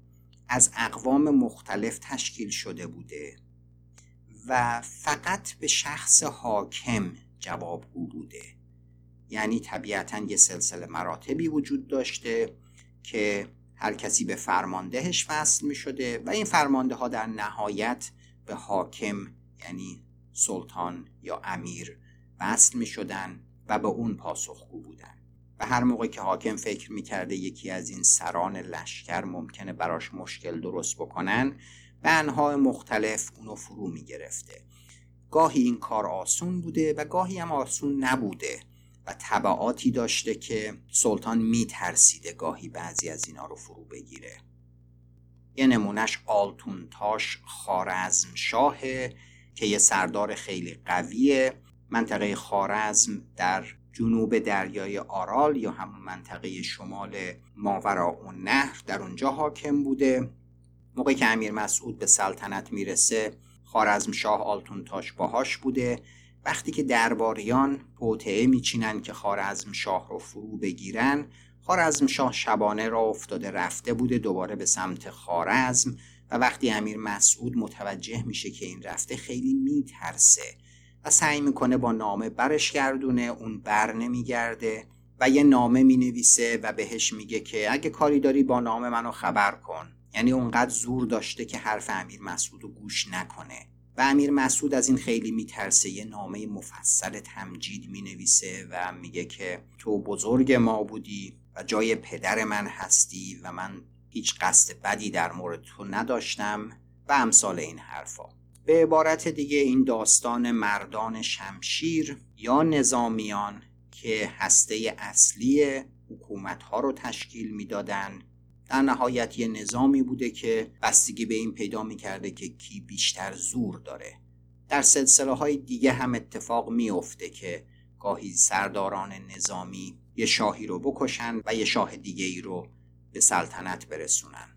A: از اقوام مختلف تشکیل شده بوده و فقط به شخص حاکم جوابگو بوده. یعنی طبیعتا یه سلسله مراتبی وجود داشته که هر کسی به فرماندهش وصل می شده و این فرمانده ها در نهایت به حاکم یعنی سلطان یا امیر وصل می شدن و به اون پاسخگو بودن. و هر موقع که حاکم فکر می‌کرده یکی از این سران لشکر ممکنه براش مشکل درست بکنن به انهای مختلف اونو فرو می‌گرفته. گاهی این کار آسون بوده و گاهی هم آسون نبوده. و طبعاتی داشته که سلطان میترسیده گاهی بعضی از اینا رو فرو بگیره. یه نمونهش آلتونتاش خارزم شاهه که یه سردار خیلی قویه. منطقه خارزم در جنوب دریای آرال یا همون منطقه شمال ماورا و نهر در اونجا حاکم بوده. موقعی که امیر مسعود به سلطنت می‌رسه خارزم شاه آلتونتاش باهاش بوده. وقتی که درباریان پوتعه میچینن که خارزم شاه رو فرو بگیرن خارزم شاه شبانه را افتاده رفته بوده دوباره به سمت خارزم و وقتی امیر مسعود متوجه میشه که این رفته خیلی میترسه و سعی می‌کنه با نامه برش گردونه اون بر نمیگرده و یه نامه می‌نویسه و بهش میگه که اگه کاری داری با نامه منو خبر کن. یعنی اونقدر زور داشته که حرف امیر مسعود رو گوش نکنه. و امیر مسعود از این خیلی میترسه. یه نامه مفصل تمجید می‌نویسه و میگه که تو بزرگ ما بودی و جای پدر من هستی و من هیچ قصد بدی در مورد تو نداشتم و امثال این حرفا. به عبارت دیگه این داستان مردان شمشیر یا نظامیان که هسته اصلی حکومت ها رو تشکیل می‌دادن در نهایت یه نظامی بوده که بستگی به این پیدا می‌کرده که کی بیشتر زور داره. در سلسله های دیگه هم اتفاق میافته که گاهی سرداران نظامی یه شاهی رو بکشن و یه شاه دیگه ای رو به سلطنت برسونن.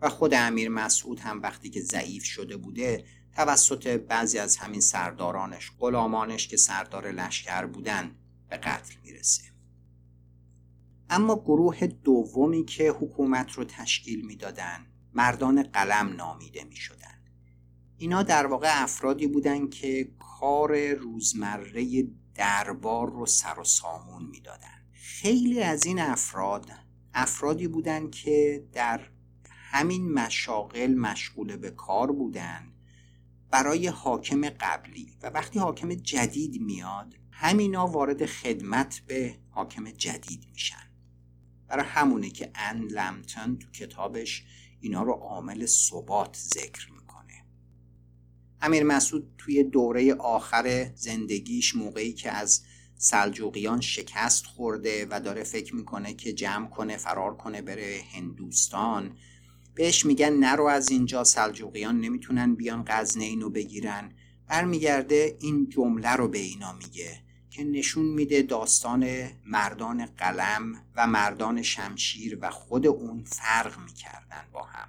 A: و خود امیر مسعود هم وقتی که ضعیف شده بوده توسط بعضی از همین سردارانش غلامانش که سردار لشکر بودن به قتل می‌رسه. اما گروه دومی که حکومت رو تشکیل می‌دادن مردان قلم نامیده می شدن. اینا در واقع افرادی بودند که کار روزمره دربار رو سر و سامون می‌دادن. خیلی از این افراد افرادی بودند که در همین مشاغل مشغول به کار بودند برای حاکم قبلی و وقتی حاکم جدید میاد همینا وارد خدمت به حاکم جدید میشن برای همونه که ان لمتن تو کتابش اینا رو عامل ثبات ذکر می‌کنه. امیر مسعود توی دوره آخر زندگیش موقعی که از سلجوقیان شکست خورده و داره فکر می‌کنه که جمع کنه فرار کنه بره هندوستان بهش میگن نرو از اینجا سلجوقیان نمی‌تونن بیان غزنه اینو بگیرن. برمیگرده این جمله رو به اینا میگه. که نشون میده داستان مردان قلم و مردان شمشیر و خود اون فرق می‌کردن با هم.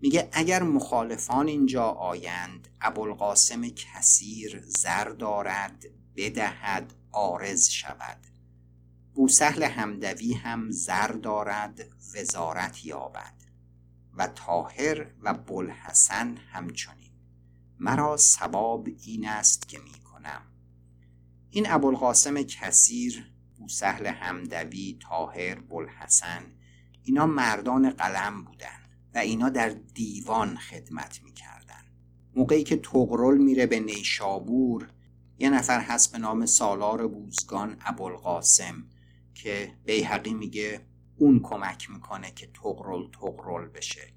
A: میگه اگر مخالفان اینجا آیند ابوالقاسم کثیر زر دارد بدهد آرز شود. بوسهل همدوی هم زر دارد وزارت یابد. و تاهر و بلحسن همچنین. مرا سباب این است که می کنم این ابوالقاسم کثیر بوسهل همدوی تاهر بلحسن اینا مردان قلم بودن و اینا در دیوان خدمت می‌کردن. موقعی که تغرل میره به نیشابور یه نفر هست به نام سالار بوزگان ابوالقاسم که بیحقی میگه اون کمک می‌کنه که تغرل تغرل بشه.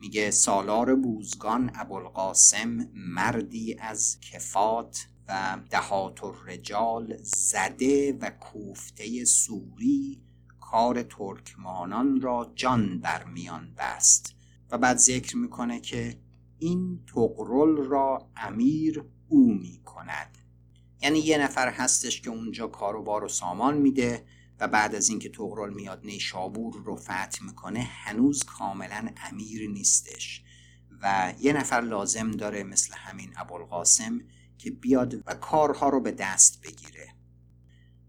A: میگه سالار بوزگان ابوالقاسم مردی از کفات و دهات الرجال زده و کوفته سوری کار ترکمانان را جان در میان بست و بعد ذکر می‌کنه که این تقرل را امیر او می‌کند. یعنی یه نفر هستش که اونجا کاروبار و سامان میده و بعد از اینکه تغرل میاد نیشابور رو فتح می‌کنه هنوز کاملا امیر نیستش. و یه نفر لازم داره مثل همین ابوالقاسم که بیاد و کارها رو به دست بگیره.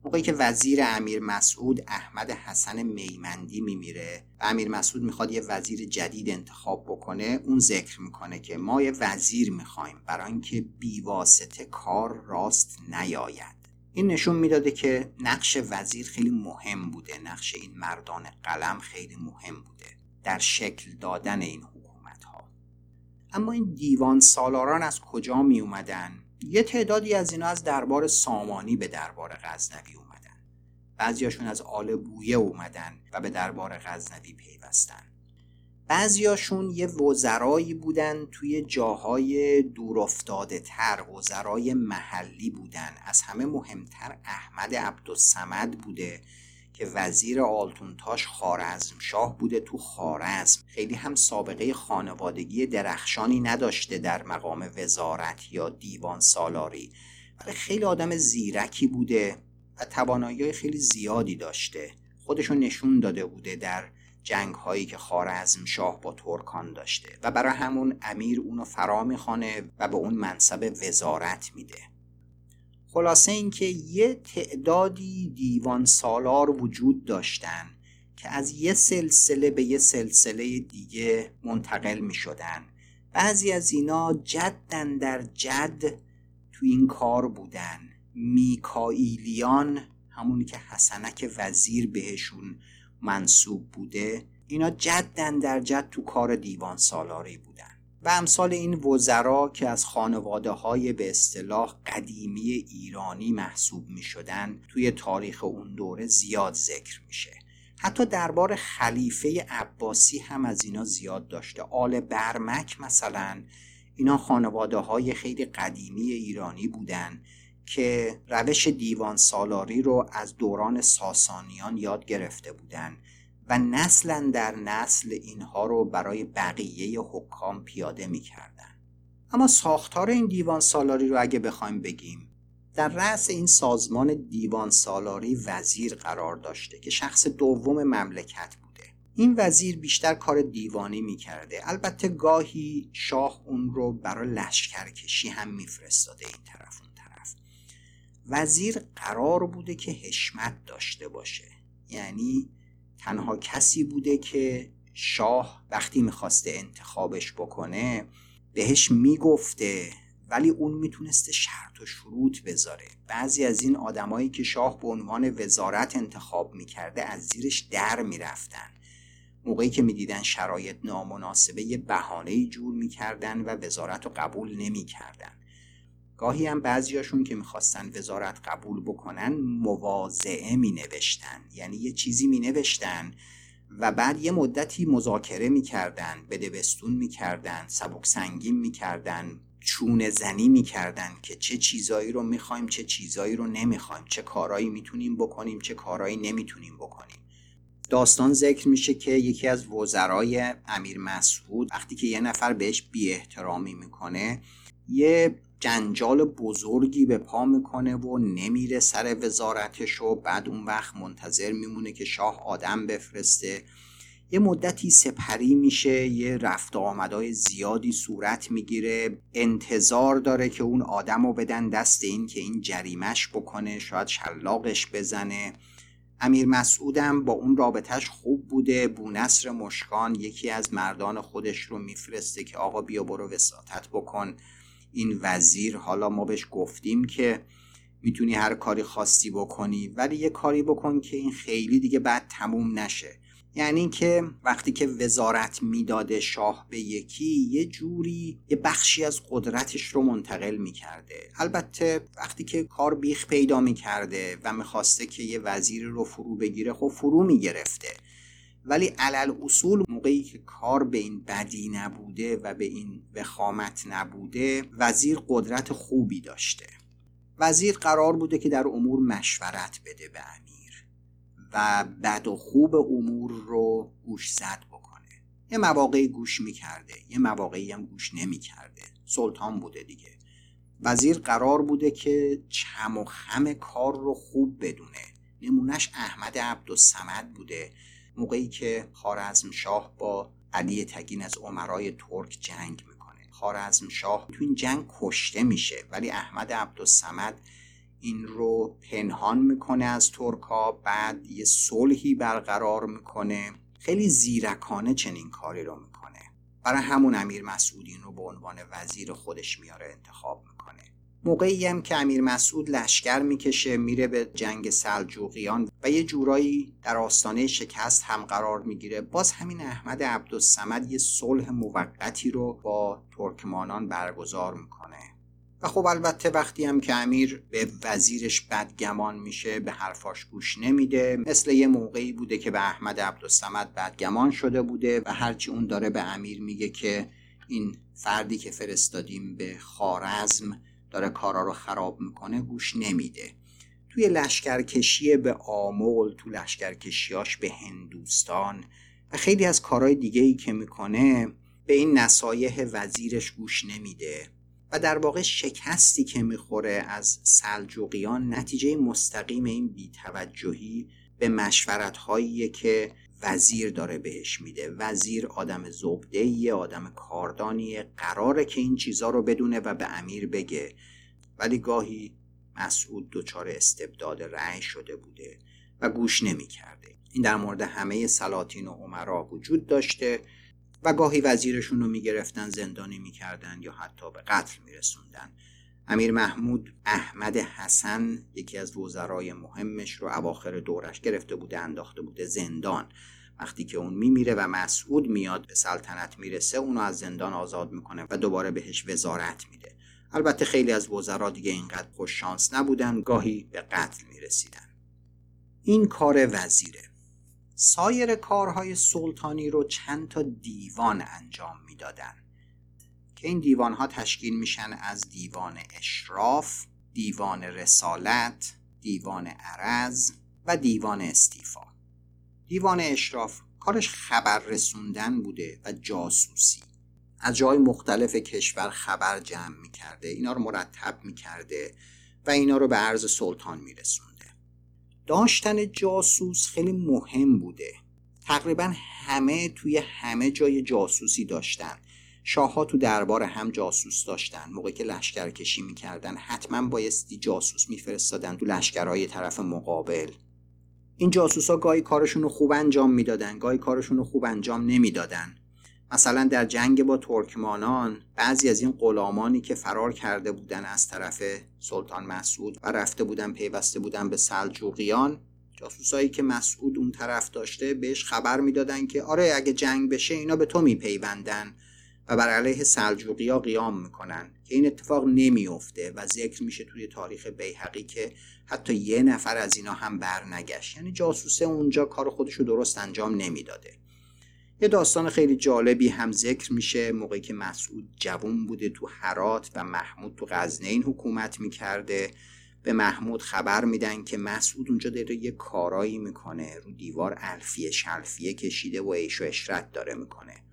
A: موقعی که وزیر امیر مسعود احمد حسن میمندی میمیره و امیر مسعود می‌خواد یه وزیر جدید انتخاب بکنه اون ذکر می‌کنه که ما یه وزیر می‌خوایم برای اینکه بیواسطه کار راست نیاید. این نشون می‌داده که نقش وزیر خیلی مهم بوده نقش این مردان قلم خیلی مهم بوده در شکل دادن این حکومت ها اما این دیوان سالاران از کجا می اومدن یه تعدادی از اینا از دربار سامانی به دربار غزنوی اومدن. بعضیاشون از آل بویه اومدن و به دربار غزنوی پیوستن. بعضیاشون یه وزرایی بودن توی جاهای دورافتاده تر وزرای محلی بودن. از همه مهمتر احمد عبدالسمد بوده که وزیر آلتونتاش خارزم شاه بوده تو خارزم. خیلی هم سابقه خانوادگی درخشانی نداشته در مقام وزارت یا دیوان سالاری. ولی خیلی آدم زیرکی بوده و توانایی خیلی زیادی داشته. خودشون نشون داده بوده در جنگ هایی که خارزم شاه با ترکان داشته. و برای همون امیر اونو فرا می‌خوانه و به اون منصب وزارت میده. خلاصه اینکه یه تعدادی دیوان سالار وجود داشتن که از یه سلسله به یه سلسله دیگه منتقل می شدن بعضی از اینا جدن در جد تو این کار بودن. میکائیلیان همونی که حسنک وزیر بهشون منصوب بوده اینا جدن در جد تو کار دیوان سالاری و امثال این وزرا که از خانواده های به اصطلاح قدیمی ایرانی محسوب می شدن توی تاریخ اون دوره زیاد ذکر میشه. حتی دربار خلیفه عباسی هم از اینا زیاد داشته. آل برمک مثلا اینا خانواده های خیلی قدیمی ایرانی بودن که روش دیوان سالاری رو از دوران ساسانیان یاد گرفته بودن. و نسلا در نسل اینها رو برای بقیه حکام پیاده می‌کردن. اما ساختار این دیوان سالاری رو اگه بخوایم بگیم در رأس این سازمان دیوان سالاری وزیر قرار داشته که شخص دوم مملکت بوده. این وزیر بیشتر کار دیوانی می‌کرده. البته گاهی شاه اون رو برای لشکرکشی هم میفرستاده این طرف اون طرف. وزیر قرار بوده که حشمت داشته باشه. یعنی تنها کسی بوده که شاه وقتی می‌خواسته انتخابش بکنه بهش می‌گفته ولی اون می‌تونسته شرط و شروط بذاره. بعضی از این آدمایی که شاه به عنوان وزارت انتخاب می‌کرده از زیرش در می‌رفتن. موقعی که می‌دیدن شرایط نامناسبه یه بهانه جور می‌کردن و وزارت رو قبول نمی‌کردن. گاهی هم بعضیاشون که می‌خواستن وزارت قبول بکنن مواضعه می نوشتن یعنی یه چیزی می نوشتن و بعد یه مدتی مذاکره می‌کردن بدبستون می‌کردن سبک سنگین می‌کردن چونه زنی می‌کردن که چه چیزایی رو می‌خوایم چه چیزایی رو نمی‌خوایم چه کارایی می‌تونیم بکنیم چه کارایی نمی‌تونیم بکنیم. داستان ذکر میشه که یکی از وزرای امیر مسعود وقتی که یه نفر بهش بی احترامی می‌کنه یه جنجال بزرگی به پا می‌کنه و نمیره سر وزارتش و بعد اون وقت منتظر میمونه که شاه آدم بفرسته. یه مدتی سپری میشه یه رفت آمدای زیادی صورت می‌گیره. انتظار داره که اون آدم رو بدن دست این که این جریمش بکنه شاید شلاقش بزنه. امیر مسعودم با اون رابطهش خوب بوده. بونصر مشکان یکی از مردان خودش رو میفرسته که آقا بیا برو وساطت بکن. این وزیر حالا ما بهش گفتیم که می‌تونی هر کاری خواستی بکنی ولی یه کاری بکن که این خیلی دیگه بعد تموم نشه. یعنی که وقتی که وزارت می‌داده شاه به یکی یه جوری یه بخشی از قدرتش رو منتقل می‌کرده. البته وقتی که کار بیخ پیدا می‌کرده و می‌خواسته که یه وزیر رو فرو بگیره خب فرو می‌گرفته. ولی علل اصول موقعی که کار به این بدی نبوده و به این وخامت نبوده وزیر قدرت خوبی داشته. وزیر قرار بوده که در امور مشورت بده به امیر و بد و خوب امور رو گوش زد بکنه. یه مواقعی گوش می‌کرده یه مواقعی هم گوش نمی‌کرده. سلطان بوده دیگه. وزیر قرار بوده که چم و خم کار رو خوب بدونه. نمونش احمد عبدالسمد بوده. موقعی که خارزم شاه با علی تگین از عمرای ترک جنگ می‌کنه. خارزم شاه تو این جنگ کشته میشه ولی احمد عبدالسمد این رو پنهان می‌کنه از ترکا بعد یه صلحی برقرار می‌کنه. خیلی زیرکانه چنین کاری رو می‌کنه. برای همون امیر مسعود این رو به عنوان وزیر خودش میاره انتخاب می‌کنه. موقعی هم که امیر مسعود لشکر می‌کشه میره به جنگ سلجوقیان و یه جورایی در آستانه شکست هم قرار می‌گیره. باز همین احمد عبدالسمد یه صلح موقتی رو با ترکمانان برگزار می‌کنه. و خب البته وقتی هم که امیر به وزیرش بدگمان میشه به حرفاش گوش نمیده. مثل یه موقعی بوده که به احمد عبدالسمد بدگمان شده بوده و هرچی اون داره به امیر میگه که این فردی که فرستادیم به خارزم داره کارا رو خراب می‌کنه گوش نمیده. توی لشکرکشی به آمول تو لشکرکشیاش به هندوستان و خیلی از کارهای دیگه ای که می‌کنه به این نصایح وزیرش گوش نمیده. و در واقع شکستی که می‌خوره از سلجوقیان نتیجه مستقیم این بیتوجهی به مشورت هایی که وزیر داره بهش میده. وزیر آدم زبده آدم کاردانی قراره که این چیزا رو بدونه و به امیر بگه. ولی گاهی مسعود دچار استبداد رأی شده بوده و گوش نمی کرده. این در مورد همه سلاطین و عمرا وجود داشته و گاهی وزیرشون رو می‌گرفتن زندانی می‌کردن یا حتی به قتل میرسوندن. امیر محمود احمد حسن یکی از وزرای مهمش رو اواخر دورش گرفته بوده انداخته بوده زندان. وقتی که اون میمیره و مسعود میاد به سلطنت می‌رسه اونو از زندان آزاد می‌کنه و دوباره بهش وزارت میده. البته خیلی از وزرا دیگه اینقدر خوش شانس نبودن گاهی به قتل می‌رسیدن. این کار وزیره. سایر کارهای سلطانی رو چند تا دیوان انجام می‌دادن. که این دیوان ها تشکیل میشن از دیوان اشراف، دیوان رسالت، دیوان عرض و دیوان استیفا. دیوان اشراف کارش خبر رسوندن بوده و جاسوسی. از جای مختلف کشور خبر جمع می‌کرده اینا رو مرتب می‌کرده و اینا رو به عرض سلطان میرسونده. داشتن جاسوس خیلی مهم بوده. تقریبا همه توی همه جای جاسوسی داشتن. شاهها تو دربار هم جاسوس داشتن. موقعی که لشکرکشی می‌کردن حتما بایستی جاسوس میفرستادن تو لشکرهای طرف مقابل. این جاسوس ها گاهی کارشون رو خوب انجام می‌دادن گاهی کارشون رو خوب انجام نمی‌دادن. مثلا در جنگ با ترکمانان بعضی از این غلامانی که فرار کرده بودن از طرف سلطان مسعود و رفته بودن پیوسته بودن به سلجوقیان جاسوسایی که مسعود اون طرف داشته بهش خبر می‌دادن که آره اگه جنگ بشه اینا به تو میپیوندن. و بر علیه سلجوقیا قیام می‌کنن که این اتفاق نمیافته و ذکر میشه توی تاریخ بیهقی که حتی یه نفر از اینا هم برنگشت. یعنی جاسوسه اونجا کار خودشو درست انجام نمی‌داده. یه داستان خیلی جالبی هم ذکر میشه موقعی که مسعود جوون بوده تو حرات و محمود تو غزنین حکومت می‌کرده. به محمود خبر میدن که مسعود اونجا داره یه کارایی می‌کنه رو دیوار الفیه شلفیه کشیده و عیش و اشرت داره می‌کنه.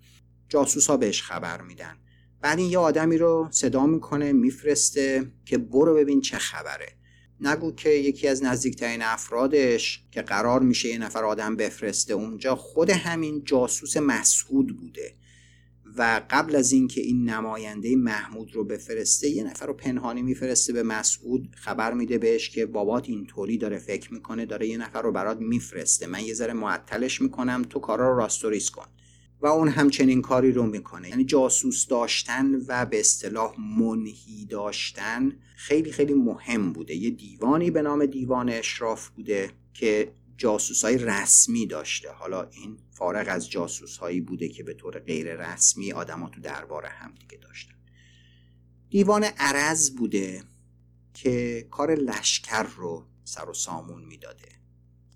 A: جاسوس ها بهش خبر میدن. بعد این یه آدمی رو صدا می‌کنه میفرسته که برو ببین چه خبره. نگو که یکی از نزدیکترین افرادش که قرار میشه یه نفر آدم بفرسته اونجا خود همین جاسوس مسعود بوده. و قبل از اینکه این نماینده محمود رو بفرسته یه نفر رو پنهانی میفرسته به مسعود خبر میده بهش که بابات اینطوری داره فکر می‌کنه داره یه نفر رو برات میفرسته. من یه ذره معطلش می‌کنم تو کارا رو راستوریس کن. و اون همچنین کاری رو می‌کنه. یعنی جاسوس داشتن و به اصطلاح منهی داشتن خیلی خیلی مهم بوده. یه دیوانی به نام دیوان اشراف بوده که جاسوس های رسمی داشته. حالا این فارغ از جاسوس هایی بوده که به طور غیر رسمی آدما تو دربار هم دیگه داشتن. دیوان عرض بوده که کار لشکر رو سر و سامون می‌داده.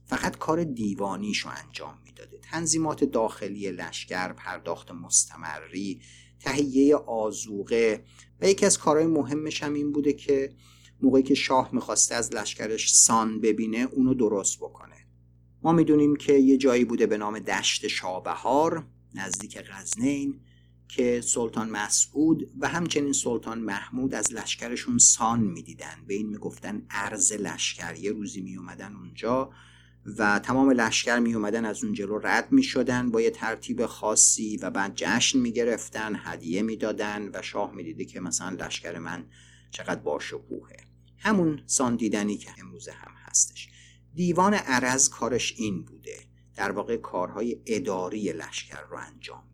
A: فقط کار دیوانیشو انجام می‌داده تنظیمات داخلی لشکر پرداخت مستمری تهیه آزوقه و یکی از کارهای مهمش هم این بوده که موقعی که شاه می‌خواسته از لشکرش سان ببینه اونو درست بکنه. ما می‌دونیم که یه جایی بوده به نام دشت شابهار نزدیک غزنین که سلطان مسعود و همچنین سلطان محمود از لشکرشون سان می‌دیدن. به این می‌گفتن ارز لشکر. یه روزی میومدن اونجا و تمام لشکر می اومدن از اون جلو رد می شدن با یه ترتیب خاصی و بعد جشن می گرفتن هدیه می دادن و شاه می دیده که مثلا لشکر من چقدر باشکوهه. همون سان دیدنی که امروزه هم هستش. دیوان عرض کارش این بوده. در واقع کارهای اداری لشکر رو انجام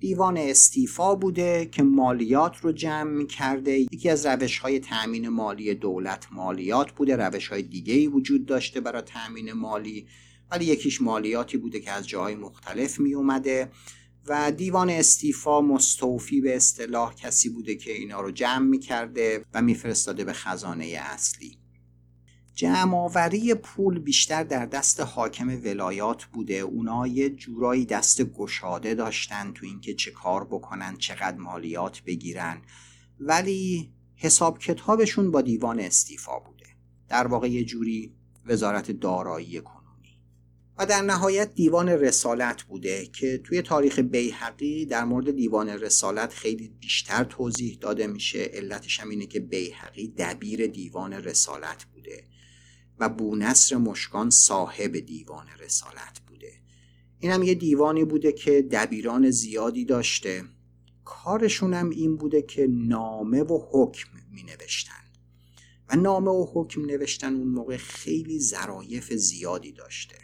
A: دیوان استیفا بوده که مالیات رو جمع می کرده یکی از روش های تأمین مالی دولت مالیات بوده روش های دیگه ای وجود داشته برای تأمین مالی ولی یکیش مالیاتی بوده که از جاهای مختلف می اومده و دیوان استیفا مستوفی به اصطلاح کسی بوده که اینا رو جمع می کرده و میفرستاده به خزانه اصلی. جمعآوری پول بیشتر در دست حاکم ولایات بوده. اونا یه جورایی دست گشاده داشتن تو اینکه چه کار بکنن چقدر مالیات بگیرن. ولی حساب کتابشون با دیوان استیفا بوده. در واقع یه جوری وزارت دارایی کنونی. و در نهایت دیوان رسالت بوده که توی تاریخ بیحقی در مورد دیوان رسالت خیلی بیشتر توضیح داده میشه. علتش هم اینه که بیحقی دبیر دیوان رسالت بوده. و بونصر مشکان صاحب دیوان رسالت بوده. اینم یه دیوانی بوده که دبیران زیادی داشته. کارشون هم این بوده که نامه و حکم می نوشتن و نامه و حکم نوشتن اون موقع خیلی ظرایف زیادی داشته.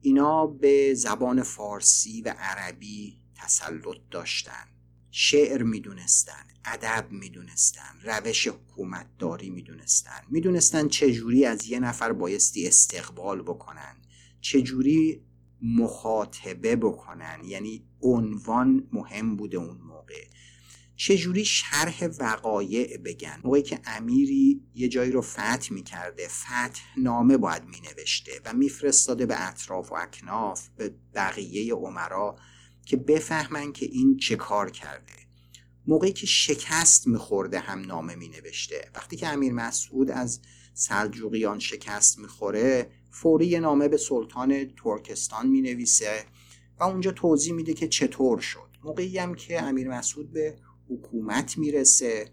A: اینا به زبان فارسی و عربی تسلط داشتن. شعر می‌دونستن ادب می‌دونستن روش حکومتداری می‌دونستن. می‌دونستن چجوری از یه نفر بایستی استقبال بکنن چجوری مخاطبه بکنن. یعنی عنوان مهم بوده اون موقع. چجوری شرح وقایع بگن. موقعی که امیری یه جایی رو فتح می‌کرده فتح نامه باید مینوشته و میفرستاده به اطراف و اکناف به بقیه عمرا. که بفهمن که این چه کار کرده. موقعی که شکست میخورده هم نامه مینوشته. وقتی که امیر مسعود از سلجوقیان شکست می‌خوره فوری نامه به سلطان ترکستان می‌نویسه و اونجا توضیح میده که چطور شد. موقعی هم که امیر مسعود به حکومت می‌رسه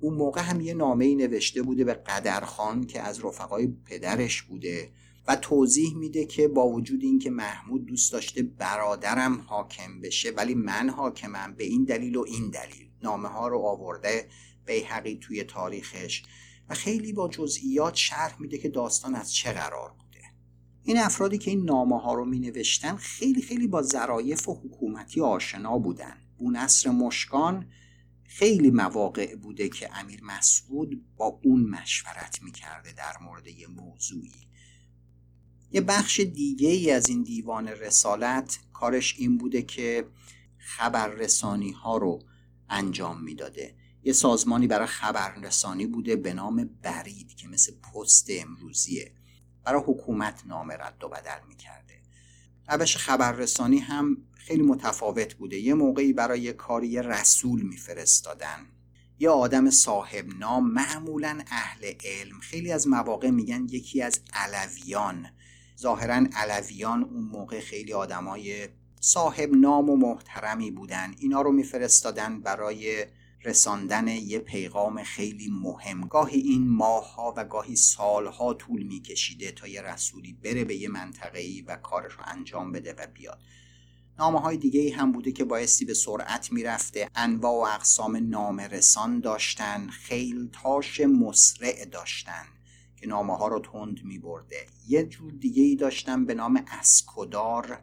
A: اون موقع هم یه نامه ای نوشته بوده به قدرخان که از رفقای پدرش بوده. و توضیح میده که با وجود اینکه محمود دوست داشته برادرم حاکم بشه ولی من حاکمم به این دلیل و این دلیل. نامه ها رو آورده بیحقی توی تاریخش و خیلی با جزئیات شرح میده که داستان از چه قرار بوده. این افرادی که این نامه ها رو می نوشتن خیلی خیلی با ظرایف و حکومتی آشنا بودن. بونصر مشکان خیلی مواقع بوده که امیر مسعود با اون مشورت می‌کرده در مورد یه موضوعی. یه بخش دیگه ای از این دیوان رسالت کارش این بوده که خبررسانی ها رو انجام می‌داده. یه سازمانی برای خبررسانی بوده به نام برید که مثل پست امروزیه. برای حکومت نامه رد و بدل می‌کرده. روش خبررسانی هم خیلی متفاوت بوده. یه موقعی برای کاری رسول میفرستادن. یه آدم صاحب نام معمولا اهل علم. خیلی از مواقع میگن یکی از علویان. ظاهرا علویان اون موقع خیلی آدمای صاحب نام و محترمی بودن. اینا رو میفرستادن برای رساندن یه پیغام خیلی مهم. گاهی این ماهها و گاهی سالها طول میکشیده تا یه رسولی بره به یه منطقه ای و کارش رو انجام بده و بیاد. نامه های دیگه ای هم بوده که بایستی به سرعت می‌رفته انواع و اقسام نامه رسان داشتن خیل تاش مسرع داشتن. که نامه ها رو تند می برده یه جور دیگه ای داشتن به نام اسکودار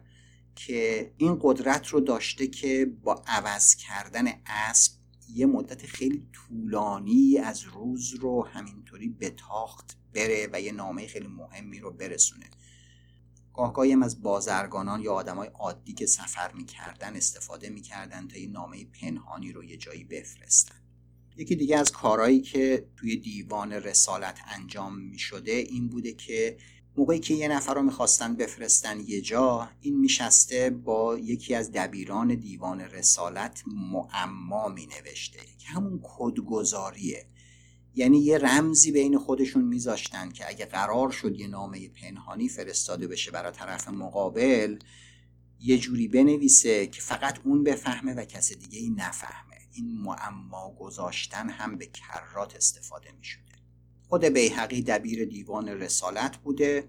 A: که این قدرت رو داشته که با عوض کردن اسب یه مدت خیلی طولانی از روز رو همینطوری به تاخت بره و یه نامه خیلی مهمی رو برسونه. گاهگاهی هم از بازرگانان یا آدمای عادی که سفر می‌کردن استفاده می‌کردن تا این نامه پنهانی رو یه جایی بفرستن. یکی دیگه از کارهایی که توی دیوان رسالت انجام می‌شده این بوده که موقعی که یه نفر رو می‌خواستن بفرستن یه جا این میشسته با یکی از دبیران دیوان رسالت معما مینوشته که همون کدگذاریه. یعنی یه رمزی بین خودشون میذاشتن که اگه قرار شد یه نامه پنهانی فرستاده بشه برای طرف مقابل یه جوری بنویسه که فقط اون بفهمه و کس دیگه ای نفهمه. این معما گذاشتن هم به کرات استفاده می‌شده. خود بیحقی دبیر دیوان رسالت بوده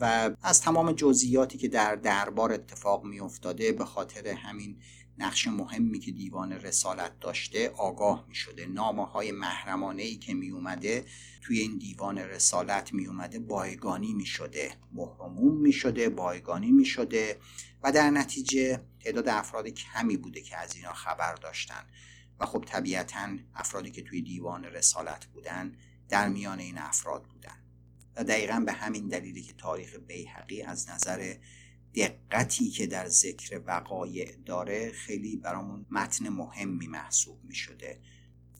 A: و از تمام جزئیاتی که در دربار اتفاق می افتاده به خاطر همین نقش مهمی که دیوان رسالت داشته آگاه می شده نامه های محرمانه ای که می اومده توی این دیوان رسالت می اومده بایگانی می شده محرموم می شده بایگانی می شده و در نتیجه تعداد افراد کمی بوده که از اینا خبر داشتن. و خب طبیعتا افرادی که توی دیوان رسالت بودن در میان این افراد بودن. و دقیقا به همین دلیلی که تاریخ بیحقی از نظر دقتی که در ذکر وقایع داره خیلی برامون متن مهمی محسوب می شده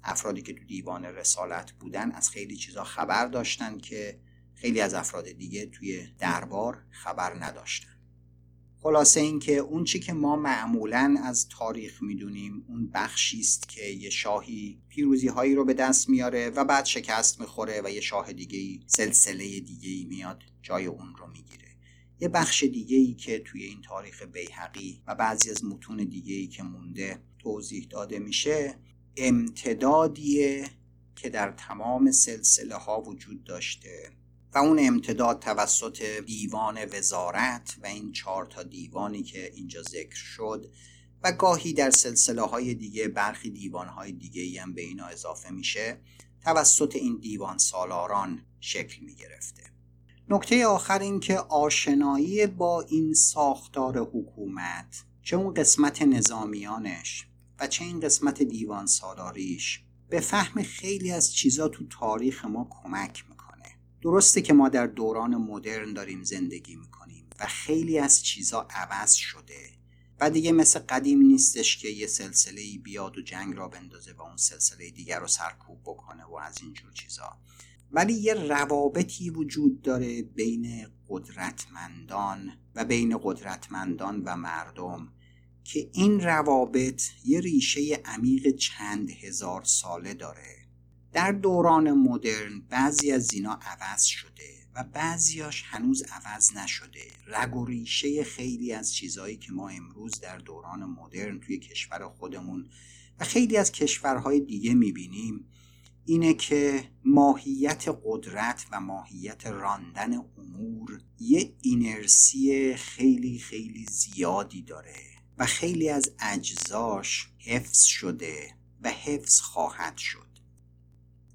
A: افرادی که تو دیوان رسالت بودن از خیلی چیزا خبر داشتن که خیلی از افراد دیگه توی دربار خبر نداشتن. خلاصه اینکه اون چی که ما معمولا از تاریخ می‌دونیم اون بخشی است که یه شاهی پیروزی هایی رو به دست میاره و بعد شکست می‌خوره و یه شاه دیگه سلسله دیگه میاد جای اون رو می‌گیره. یه بخش دیگه ای که توی این تاریخ بیحقی و بعضی از متون دیگه ای که مونده توضیح داده میشه امتدادیه که در تمام سلسله ها وجود داشته. و اون امتداد توسط دیوان وزارت و این چهار تا دیوانی که اینجا ذکر شد و گاهی در سلسله های دیگه برخی دیوان های دیگه هم به اینا اضافه میشه توسط این دیوان سالاران شکل می گرفته نکته آخر این که آشنایی با این ساختار حکومت چه اون قسمت نظامیانش و چه این قسمت دیوان سالاریش به فهم خیلی از چیزا تو تاریخ ما کمک می‌کنه. درسته که ما در دوران مدرن داریم زندگی می‌کنیم و خیلی از چیزا عوض شده و دیگه مثل قدیمی نیستش که یه سلسله بیاد و جنگ را بندازه و اون سلسله دیگر رو سرکوب بکنه و از اینجور چیزا. ولی یه روابطی وجود داره بین قدرتمندان و بین قدرتمندان و مردم که این روابط یه ریشه عمیق چند هزار ساله داره. در دوران مدرن بعضی از اینا عوض شده و بعضیاش هنوز عوض نشده. رگ و ریشه خیلی از چیزهایی که ما امروز در دوران مدرن توی کشور خودمون و خیلی از کشورهای دیگه می‌بینیم اینه که ماهیت قدرت و ماهیت راندن امور یه اینرسی خیلی خیلی زیادی داره و خیلی از اجزاش حفظ شده و حفظ خواهد شد.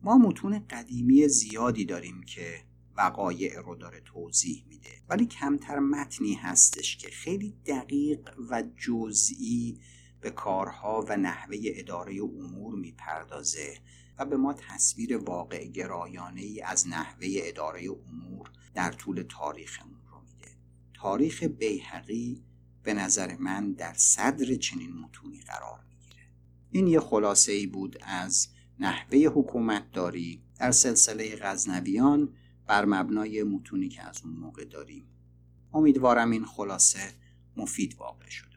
A: ما متون قدیمی زیادی داریم که وقایع رو داره توضیح میده. ولی کمتر متنی هستش که خیلی دقیق و جزئی به کارها و نحوه اداره امور می‌پردازه و به ما تصویر واقع گرایانه ای از نحوه اداره امور در طول تاریخمون رو میده. تاریخ بیهقی به نظر من در صدر چنین متونی قرار می‌گیره. این یه خلاصه ای بود از نحوه حکومتداری در سلسله غزنویان بر مبنای متونی که از اون موقع داریم. امیدوارم این خلاصه مفید واقع شده.